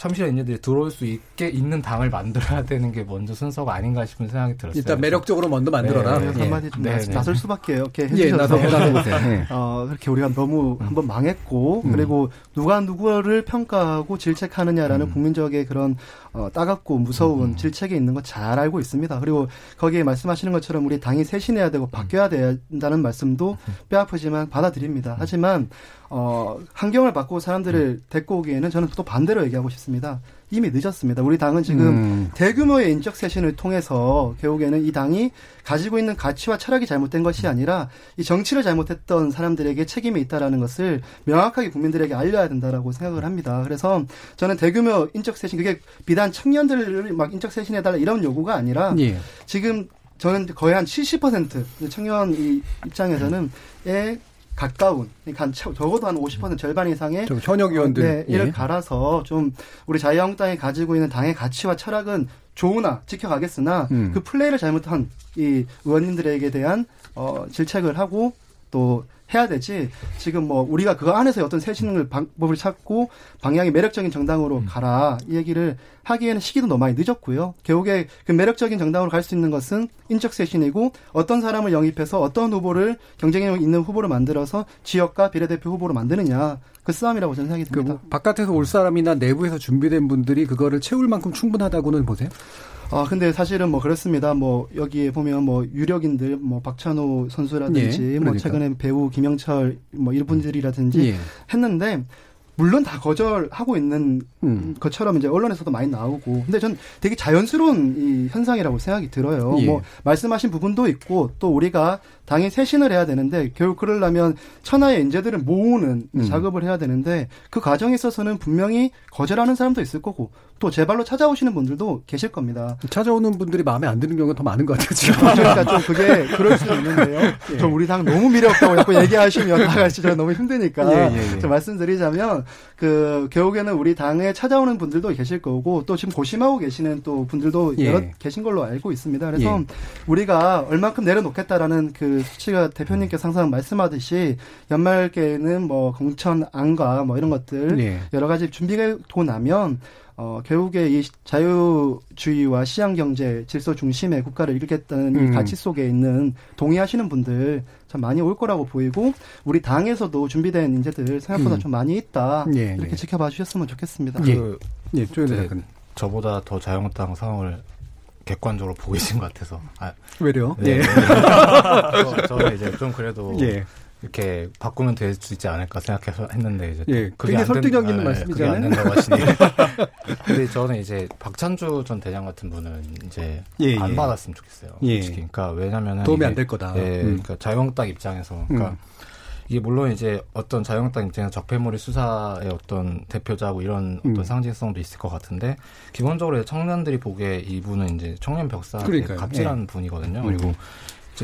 참신인들이 들어올 수 있게 있는 당을 만들어야 되는 게 먼저 순서가 아닌가 싶은 생각이 들었어요. 일단 매력적으로 먼저 만들어라. 네, 네, 한마디 좀 네, 네. 나설 수밖에 이렇게 해주셔서 예, [LAUGHS] 네. 어, 그렇게 우리가 너무 음. 한번 망했고 음. 그리고 누가 누구를 평가하고 질책하느냐라는 음. 국민적의 그런 어, 따갑고 무서운 음. 질책이 있는 거 잘 알고 있습니다. 그리고 거기에 말씀하시는 것처럼 우리 당이 쇄신해야 되고 바뀌어야 된다는 말씀도 음. 뼈아프지만 받아들입니다. 하지만 어, 환경을 바꾸고 사람들을 음. 데리고 오기에는 저는 또 반대로 얘기하고 싶습니다. 이미 늦었습니다. 우리 당은 지금 음. 대규모의 인적 쇄신을 통해서 결국에는 이 당이 가지고 있는 가치와 철학이 잘못된 것이 아니라 이 정치를 잘못했던 사람들에게 책임이 있다라는 것을 명확하게 국민들에게 알려야 된다라고 생각을 합니다. 그래서 저는 대규모 인적 쇄신 그게 비단 청년들을 막 인적 쇄신해 달라 이런 요구가 아니라 예. 지금 저는 거의 한 70% 청년 이 입장에서는 에 가까운 그러니까 적어도 한 50% 절반 이상의 현역 의원들 네, 이를 예. 갈아서 좀 우리 자유한국당이 가지고 있는 당의 가치와 철학은 좋으나 지켜가겠으나 음. 그 플레이를 잘못한 이 의원님들에게 대한 어 질책을 하고 또 해야 되지 지금 뭐 우리가 그 안에서 어떤 쇄신을 방법을 찾고 방향이 매력적인 정당으로 음. 가라 이 얘기를 하기에는 시기도 너무 많이 늦었고요. 결국에 그 매력적인 정당으로 갈 수 있는 것은 인적 쇄신이고 어떤 사람을 영입해서 어떤 후보를 경쟁력 있는 후보를 만들어서 지역과 비례대표 후보로 만드느냐 그 싸움이라고 저는 생각이 듭니다. 그 바깥에서 올 사람이나 내부에서 준비된 분들이 그거를 채울 만큼 충분하다고는 보세요? 아 근데 사실은 뭐 그렇습니다. 뭐 여기에 보면 뭐 유력인들 뭐 박찬호 선수라든지 예, 뭐 그러니까. 뭐 최근에 배우 김영철 뭐 이분들이라든지 예. 했는데 물론 다 거절하고 있는 음. 것처럼 이제 언론에서도 많이 나오고 근데 전 되게 자연스러운 이 현상이라고 생각이 들어요. 예. 뭐 말씀하신 부분도 있고 또 우리가 당연히 쇄신을 해야 되는데 결국 그러려면 천하의 인재들을 모으는 음. 작업을 해야 되는데 그 과정에 있어서는 분명히 거절하는 사람도 있을 거고 또 제발로 찾아오시는 분들도 계실 겁니다. 찾아오는 분들이 마음에 안 드는 경우가 더 많은 것 같아요. 지금. 그러니까 좀 그게 그럴 수 있는데요. [LAUGHS] 예. 좀 우리 당 너무 미래 없다고 자꾸 얘기하시면 다같이 제가 너무 힘드니까 예, 예, 예, 좀 말씀드리자면 그 결국에는 우리 당에 찾아오는 분들도 계실 거고 또 지금 고심하고 계시는 또 분들도 예. 여러 계신 걸로 알고 있습니다. 그래서 예. 우리가 얼만큼 내려놓겠다라는 그 수치가 대표님께서 항상 말씀하듯이 연말께는 뭐 공천 안과 뭐 이런 것들 여러 가지 준비가 되고 나면 어, 결국에 이 자유주의와 시장 경제 질서 중심의 국가를 이끌겠다는 음. 이 가치 속에 있는 동의하시는 분들 참 많이 올 거라고 보이고 우리 당에서도 준비된 인재들 생각보다 음. 좀 많이 있다 예, 이렇게 예. 지켜봐 주셨으면 좋겠습니다. 예, 그, 예, 네, 저보다 더 자유한국당 상황을 객관적으로 보고 계신 것 같아서. 아, 왜요? 네. 예. [LAUGHS] 저, 저는 이제 좀 그래도 예. 이렇게 바꾸면 될 수 있지 않을까 생각해서 했는데 이제 예, 그게 설득력 있는 아, 말씀이잖아요. 안 된다고 하시니. [LAUGHS] 근데 저는 이제 박찬주 전 대장 같은 분은 이제 예, 안 예. 받았으면 좋겠어요. 예. 솔직히. 그러니까 왜냐면은 도움이 안 될 거다. 예, 음. 그러니까 자유한국당 입장에서 그러니까 음. 이게 물론 이제 어떤 자유한국당 입장에서 적폐몰이 수사의 어떤 대표자고 이런 음. 어떤 상징성도 있을 것 같은데 기본적으로 청년들이 보기에 이분은 이제 청년 벽사 갑질한 예. 분이거든요. 그리고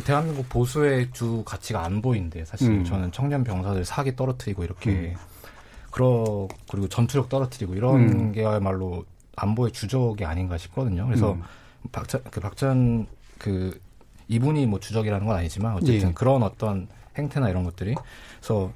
음. 대한민국 보수의 주 가치가 안 보이는데 사실 음. 저는 청년 병사들 사기 떨어뜨리고 이렇게 음. 그러 그리고 전투력 떨어뜨리고 이런 음. 게야말로 안보의 주적이 아닌가 싶거든요. 그래서 음. 박찬 그 박찬 그 이분이 뭐 주적이라는 건 아니지만 어쨌든 예. 그런 어떤 행태나 이런 것들이 그래서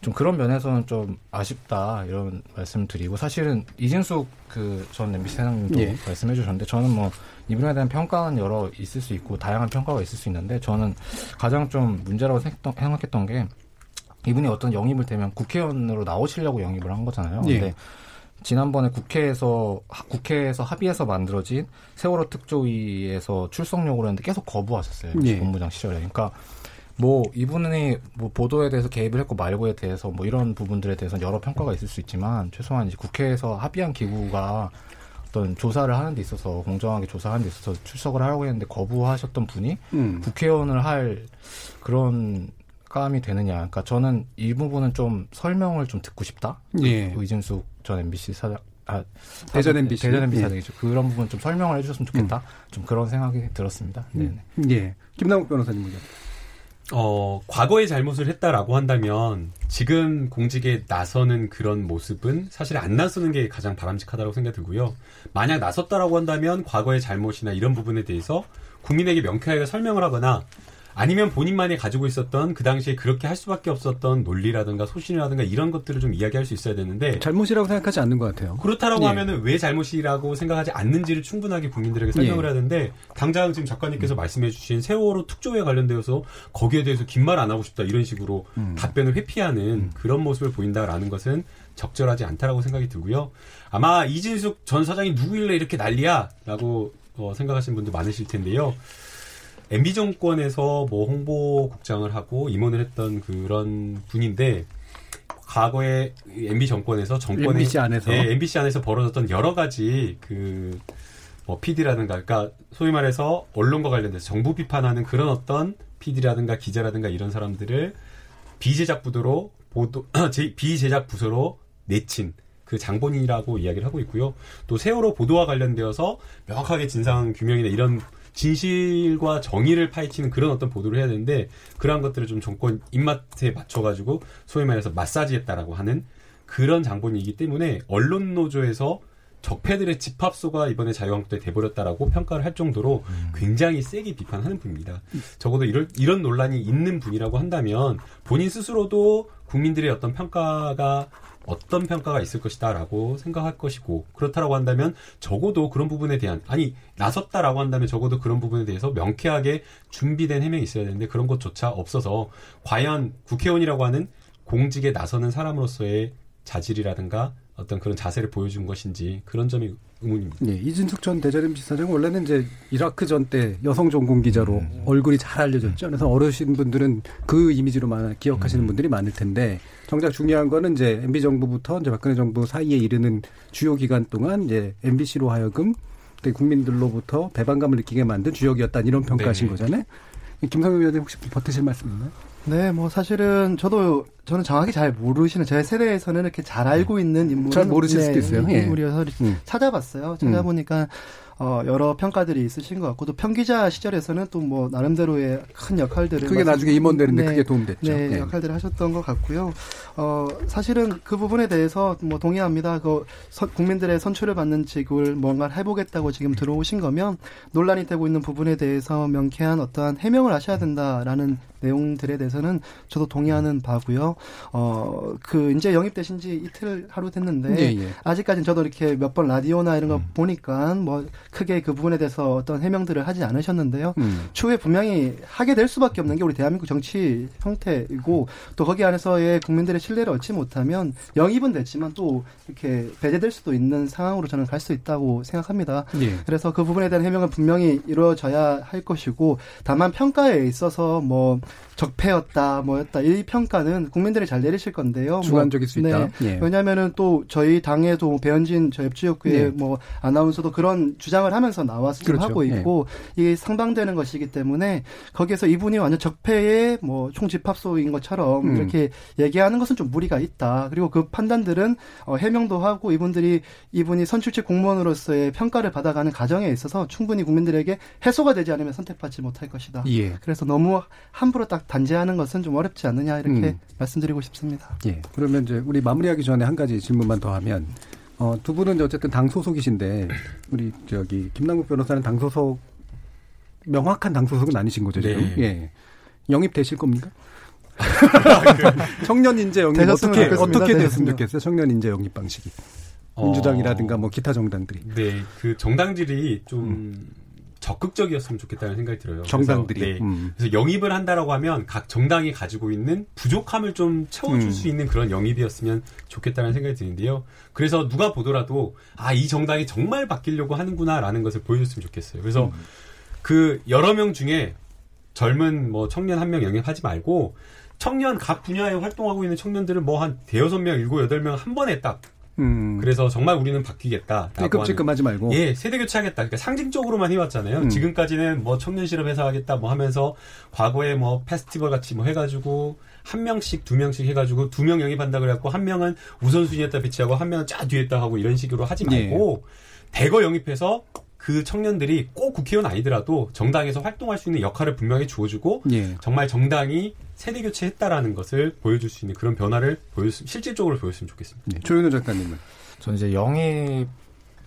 좀 그런 면에서는 좀 아쉽다 이런 말씀 드리고 사실은 이진숙 그전 MBC 사장님도 예. 말씀해 주셨는데 저는 뭐 이분에 대한 평가는 여러 있을 수 있고 다양한 평가가 있을 수 있는데 저는 가장 좀 문제라고 생각했던 게 이분이 어떤 영입을 되면 국회의원으로 나오시려고 영입을 한 거잖아요. 예. 근데 지난번에 국회에서 국회에서 합의해서 만들어진 세월호 특조위에서 출석 요구를 했는데 계속 거부하셨어요. 예. 본부장 시절에. 그러니까 뭐 이분이 뭐 보도에 대해서 개입을 했고 말고에 대해서 뭐 이런 부분들에 대해서는 여러 평가가 있을 수 있지만 최소한 이제 국회에서 합의한 기구가 어떤 조사를 하는 데 있어서 공정하게 조사하는 데 있어서 출석을 하려고 했는데 거부하셨던 분이 음. 국회의원을 할 그런 감이 되느냐. 그러니까 저는 이 부분은 좀 설명을 좀 듣고 싶다. 예. 의진숙 전 MBC 사장 아, 대전 MBC 대전 MBC 예. 사장이죠. 그런 부분 좀 설명을 해주셨으면 좋겠다. 음. 좀 그런 생각이 들었습니다. 네. 예. 김남욱 변호사님 의견. 어, 과거의 잘못을 했다라고 한다면 지금 공직에 나서는 그런 모습은 사실 안 나서는 게 가장 바람직하다고 생각이 들고요. 만약 나섰다라고 한다면 과거의 잘못이나 이런 부분에 대해서 국민에게 명쾌하게 설명을 하거나 아니면 본인만이 가지고 있었던 그 당시에 그렇게 할 수밖에 없었던 논리라든가 소신이라든가 이런 것들을 좀 이야기할 수 있어야 되는데 잘못이라고 생각하지 않는 것 같아요. 그렇다라고 예. 하면은 왜 잘못이라고 생각하지 않는지를 충분하게 국민들에게 설명을 예. 해야 되는데 당장 지금 작가님께서 음. 말씀해주신 세월호 특조에 관련되어서 거기에 대해서 긴 말 안 하고 싶다 이런 식으로 음. 답변을 회피하는 음. 그런 모습을 보인다라는 것은 적절하지 않다라고 생각이 들고요. 아마 이진숙 전 사장이 누구일래 이렇게 난리야라고 어, 생각하시는 분도 많으실 텐데요. MB 정권에서 뭐 홍보국장을 하고 임원을 했던 그런 분인데 과거에 MB 정권에서 정권에 MBC 안에서 네, MBC 안에서 벌어졌던 여러 가지 그 뭐 PD라든가 그러니까 소위 말해서 언론과 관련돼서 정부 비판하는 그런 어떤 PD라든가 기자라든가 이런 사람들을 비제작 부도로 보도 [CLEARS THROAT] 비제작 부서로 내친 그 장본인이라고 이야기를 하고 있고요. 또 세월호 보도와 관련되어서 명확하게 진상 규명이나 이런 진실과 정의를 파헤치는 그런 어떤 보도를 해야 되는데 그러한 것들을 좀 정권 입맛에 맞춰가지고 소위 말해서 마사지했다라고 하는 그런 장본이기 때문에 언론 노조에서 적폐들의 집합소가 이번에 자유한국당에 돼버렸다라고 평가를 할 정도로 음. 굉장히 세게 비판하는 분입니다. 적어도 이런, 이런 논란이 있는 분이라고 한다면 본인 스스로도 국민들의 어떤 평가가 어떤 평가가 있을 것이다라고 생각할 것이고 그렇다라고 한다면 적어도 그런 부분에 대한 아니 나섰다라고 한다면 적어도 그런 부분에 대해서 명쾌하게 준비된 해명이 있어야 되는데 그런 것조차 없어서 과연 국회의원이라고 하는 공직에 나서는 사람으로서의 자질이라든가 어떤 그런 자세를 보여준 것인지 그런 점이 의문입니다. 네, 이진숙 전 대전임 지사장 원래는 이제 이라크 전 때 여성 전공 기자로 음. 얼굴이 잘 알려졌죠. 그래서 어르신 분들은 그 이미지로만 기억하시는 음. 분들이 많을 텐데 정작 중요한 거는 이제 MB 정부부터 이제 박근혜 정부 사이에 이르는 주요 기간 동안 이제 MBC로 하여금 국민들로부터 배반감을 느끼게 만든 주역이었다 이런 평가하신 네. 거잖아요. 김성현 의원님 혹시 버티실 말씀 있나요? 네, 뭐 사실은 저도 저는 정확히 잘 모르시는 제 세대에서는 이렇게 잘 알고 있는 인물은 잘 모르실 네, 수도 있어요. 예. 인물이어서 예. 찾아봤어요. 찾아보니까 음. 어, 여러 평가들이 있으신 것 같고 또 평기자 시절에서는 또 뭐 나름대로의 큰 역할들을 그게 나중에 임원 되는데 네, 크게 도움됐죠. 네, 네, 역할들을 하셨던 것 같고요. 어, 사실은 그 부분에 대해서 뭐 동의합니다. 그 서, 국민들의 선출을 받는 직을 뭔가 해보겠다고 지금 들어오신 거면 논란이 되고 있는 부분에 대해서 명쾌한 어떠한 해명을 하셔야 된다라는 내용들에 대해서는 저도 동의하는 바고요. 어, 그 이제 영입되신 지 이틀 하루 됐는데 예, 예. 아직까지는 저도 이렇게 몇 번 라디오나 이런 거 음. 보니까 뭐 크게 그 부분에 대해서 어떤 해명들을 하지 않으셨는데요. 음. 추후에 분명히 하게 될 수밖에 없는 게 우리 대한민국 정치 형태이고 또 거기 안에서의 국민들의 신뢰를 얻지 못하면 영입은 됐지만 또 이렇게 배제될 수도 있는 상황으로 저는 갈 수 있다고 생각합니다. 예. 그래서 그 부분에 대한 해명은 분명히 이루어져야 할 것이고 다만 평가에 있어서 뭐 적폐였다, 뭐였다 이 평가는 국민들이 잘 내리실 건데요. 뭐 주관적일 뭐, 수 있다. 네. 예. 왜냐하면은 또 저희 당에도 배현진 저 협치협회 예. 뭐 아나운서도 그런 주장 을 하면서 나와서 그렇죠. 하고 예. 있고 예. 이게 상방되는 것이기 때문에 거기에서 이분이 완전 적폐의 뭐 총집합소인 것처럼 음. 이렇게 얘기하는 것은 좀 무리가 있다. 그리고 그 판단들은 어, 해명도 하고 이분들이 이분이 선출직 공무원으로서의 평가를 받아가는 과정에 있어서 충분히 국민들에게 해소가 되지 않으면 선택받지 못할 것이다. 예. 그래서 너무 함부로 딱 단죄하는 것은 좀 어렵지 않느냐 이렇게 음. 말씀드리고 싶습니다. 예. 그러면 이제 우리 마무리하기 전에 한 가지 질문만 더 하면 어, 두 분은 어쨌든 당 소속이신데 우리 저기 김남국 변호사는 당 소속 명확한 당 소속은 아니신 거죠 지금? 네. 예. 영입 되실 겁니까? [LAUGHS] 청년 인재 영입 어떻게 어떻게 됐으면 좋겠어요? 청년 인재 영입 방식이. 민주당이라든가 뭐 기타 정당들이. 네, 그 정당들이 좀 음. 적극적이었으면 좋겠다는 생각이 들어요. 정당들이. 그래서, 네. 음. 그래서 영입을 한다라고 하면 각 정당이 가지고 있는 부족함을 좀 채워줄 음. 수 있는 그런 영입이었으면 좋겠다는 생각이 드는데요. 그래서 누가 보더라도 아 이 정당이 정말 바뀌려고 하는구나라는 것을 보여줬으면 좋겠어요. 그래서 음. 그 여러 명 중에 젊은 뭐 청년 한 명 영입하지 말고 청년 각 분야에 활동하고 있는 청년들을 뭐 한 대여섯 명, 일곱 여덟 명 한 번에 딱 음. 그래서 정말 우리는 바뀌겠다. 찔끔찔끔하지 말고. 예, 세대 교체하겠다. 그러니까 상징적으로만 해왔잖아요. 음. 지금까지는 뭐 청년 실업 회사 하겠다 뭐 하면서 과거에 뭐 페스티벌 같이 뭐 해가지고 한 명씩 두 명씩 해가지고 두 명 영입한다 그래갖고 한 명은 우선순위에다 배치하고 한 명은 짜 뒤에다 하고 이런 식으로 하지 말고 예. 대거 영입해서 그 청년들이 꼭 국회의원 아니더라도 정당에서 활동할 수 있는 역할을 분명히 주어주고 예. 정말 정당이 세대 교체했다라는 것을 보여줄 수 있는 그런 변화를 보였 실질적으로 보였으면 좋겠습니다. 네. 조윤호 작가님은 저는 이제 영입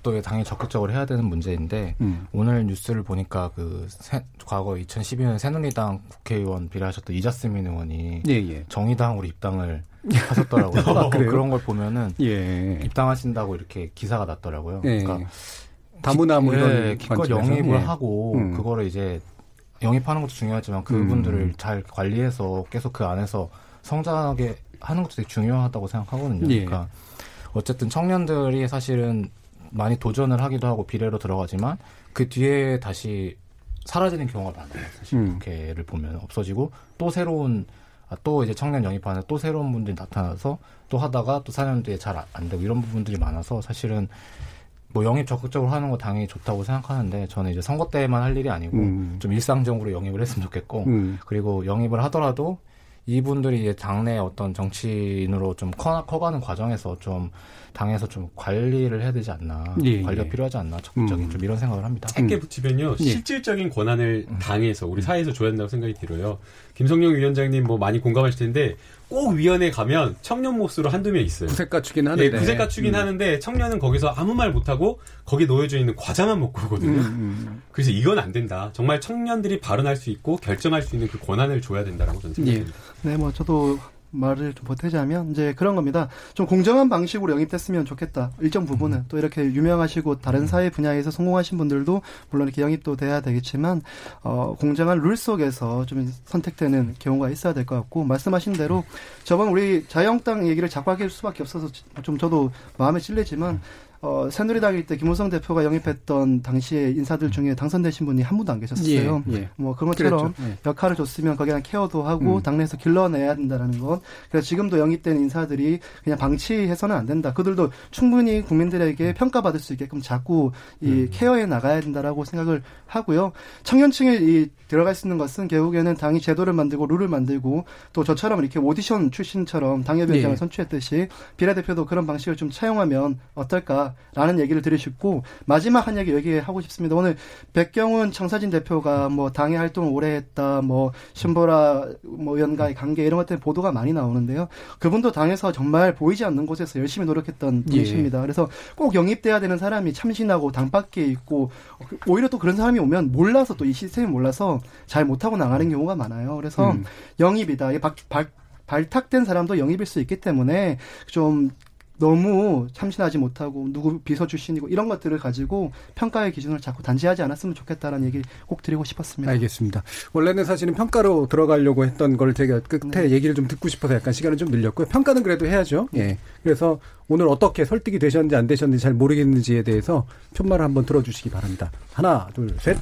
영입도 당연히 적극적으로 해야 되는 문제인데 음. 오늘 뉴스를 보니까 그 새, 과거 2012년 새누리당 국회의원 비례하셨던 이자스민 의원이 예, 예. 정의당으로 입당을 [LAUGHS] 하셨더라고요. 아, 그런 걸 보면은 예. 입당하신다고 이렇게 기사가 났더라고요. 예. 그러니까 다문화 뭐 이런 예, 기껏 영입을 예. 하고 음. 그거를 이제 영입하는 것도 중요하지만 그분들을 음. 잘 관리해서 계속 그 안에서 성장하게 하는 것도 되게 중요하다고 생각하거든요. 예. 그러니까 어쨌든 청년들이 사실은 많이 도전을 하기도 하고 비례로 들어가지만 그 뒤에 다시 사라지는 경우가 많아요. 사실 음. 국회를 보면 없어지고 또 새로운 아, 또 이제 청년 영입하는 또 새로운 분들이 나타나서 또 하다가 또 4년 뒤에 잘 안 되고 이런 부분들이 많아서 사실은 뭐 영입 적극적으로 하는 거 당연히 좋다고 생각하는데 저는 이제 선거 때만 할 일이 아니고 음. 좀 일상적으로 영입을 했으면 좋겠고 음. 그리고 영입을 하더라도 이분들이 이제 당내 어떤 정치인으로 좀 커, 커가는 과정에서 좀 당에서 좀 관리를 해야 되지 않나 예, 관리가 예. 필요하지 않나 적극적인 음. 좀 이런 생각을 합니다. 짧게 음. 붙이면요 예. 실질적인 권한을 음. 당에서 우리 사회에서 줘야 된다고 생각이 들어요. 김성용 위원장님 뭐 많이 공감하실 텐데 꼭 위원회 가면 청년 몫으로 한두 명 있어요. 구색 갖추긴 하는데. 네, 구색 갖추긴 음. 하는데 청년은 거기서 아무 말 못하고 거기 놓여져 있는 과자만 먹고 오거든요. 음, 음. 그래서 이건 안 된다. 정말 청년들이 발언할 수 있고 결정할 수 있는 그 권한을 줘야 된다라고 저는 생각합니다. 예. 네, 뭐 저도 말을 좀 보태자면 이제 그런 겁니다. 좀 공정한 방식으로 영입됐으면 좋겠다. 일정 부분은 음. 또 이렇게 유명하시고 다른 음. 사회 분야에서 성공하신 분들도 물론 이렇게 영입도 돼야 되겠지만 어 공정한 룰 속에서 좀 선택되는 경우가 있어야 될 것 같고 말씀하신 대로 저번 우리 자유한국당 얘기를 자꾸 하게 할 수밖에 없어서 좀 저도 마음에 찔리지만 어, 새누리당일 때 김호성 대표가 영입했던 당시에 인사들 중에 당선되신 분이 한 분도 안 계셨어요. 예, 예. 뭐 그런 것처럼 예. 역할을 줬으면 거기에 케어도 하고 음. 당내에서 길러내야 된다라는 것. 그래서 지금도 영입된 인사들이 그냥 방치해서는 안 된다. 그들도 충분히 국민들에게 음. 평가받을 수 있게끔 자꾸 이 음. 케어해 나가야 된다라고 생각을 하고요. 청년층에 이 들어갈 수 있는 것은 결국에는 당이 제도를 만들고 룰을 만들고 또 저처럼 이렇게 오디션 출신처럼 당협위원장을 예. 선출했듯이 비례대표도 그런 방식을 좀 차용하면 어떨까 라는 얘기를 드리고 싶고 마지막 한 얘기 얘기하고 싶습니다. 오늘 백경훈 청사진 대표가 뭐 당의 활동을 오래 했다, 뭐 신보라 뭐 의원과의 관계 이런 것 때문에 보도가 많이 나오는데요. 그분도 당에서 정말 보이지 않는 곳에서 열심히 노력했던 예. 분이십니다. 그래서 꼭 영입돼야 되는 사람이 참신하고 당 밖에 있고 오히려 또 그런 사람이 오면 몰라서 또 이 시스템이 몰라서 잘 못하고 나가는 경우가 많아요. 그래서 음. 영입이다. 발, 발, 발탁된 사람도 영입일 수 있기 때문에 좀 너무 참신하지 못하고 누구 비서 출신이고 이런 것들을 가지고 평가의 기준을 자꾸 단지하지 않았으면 좋겠다라는 얘기 꼭 드리고 싶었습니다. 알겠습니다. 원래는 사실은 평가로 들어가려고 했던 걸 제가 끝에 네. 얘기를 좀 듣고 싶어서 약간 시간을 좀 늘렸고요. 평가는 그래도 해야죠. 예. 그래서 오늘 어떻게 설득이 되셨는지 안 되셨는지 잘 모르겠는지에 대해서 푯말을 한번 들어주시기 바랍니다. 하나, 둘, 셋.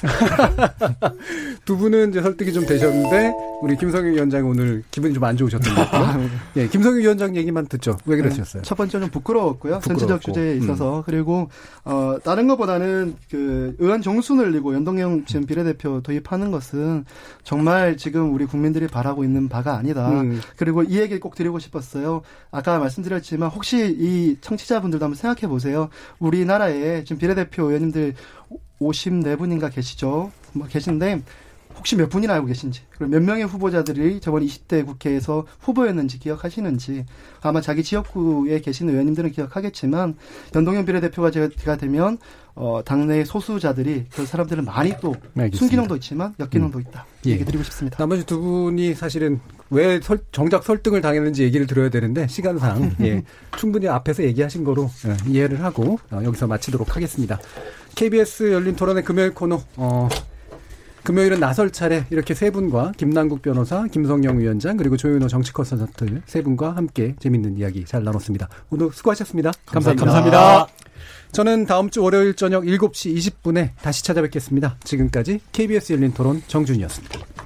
[LAUGHS] 두 분은 이제 설득이 좀 되셨는데 우리 김성윤 위원장 오늘 기분이 좀 안 좋으셨던 것 같아요. 아, 네. 예, 김성윤 위원장 얘기만 듣죠. 왜 그러셨어요? 네, 첫 번째 는 부끄러웠고요. 전체적 주제에 음. 있어서 음. 그리고 어 다른 것보다는 그 의원 정수 늘리고 연동형 지금 비례대표 도입하는 것은 정말 지금 우리 국민들이 바라고 있는 바가 아니다. 음. 그리고 이 얘기 꼭 드리고 싶었어요. 아까 말씀드렸지만 혹시 이 청취자분들도 한번 생각해 보세요. 우리나라에 지금 비례대표 의원님들 54분인가 계시죠. 뭐 계신데 혹시 몇 분이나 알고 계신지 그리고 몇 명의 후보자들이 저번 20대 국회에서 후보였는지 기억하시는지 아마 자기 지역구에 계신 의원님들은 기억하겠지만 연동형 비례대표가 제가 되면 어, 당내 소수자들이 그 사람들은 많이 또 알겠습니다. 순기능도 있지만 역기능도 음. 있다. 예. 얘기 드리고 싶습니다. 나머지 두 분이 사실은 왜 설, 정작 설득을 당했는지 얘기를 들어야 되는데 시간상 예, [LAUGHS] 충분히 앞에서 얘기하신 거로 예, 이해를 하고 어, 여기서 마치도록 하겠습니다. KBS 열린 토론의 금요일 코너 어, 금요일은 나설 차례 이렇게 세 분과 김남국 변호사, 김성영 위원장 그리고 조윤호 정치 컨설턴트 세 분과 함께 재밌는 이야기 잘 나눴습니다. 오늘 수고하셨습니다. 감사합니다. 감사합니다. 저는 다음 주 월요일 저녁 7시 20분에 다시 찾아뵙겠습니다. 지금까지 KBS 열린 토론 정준이었습니다.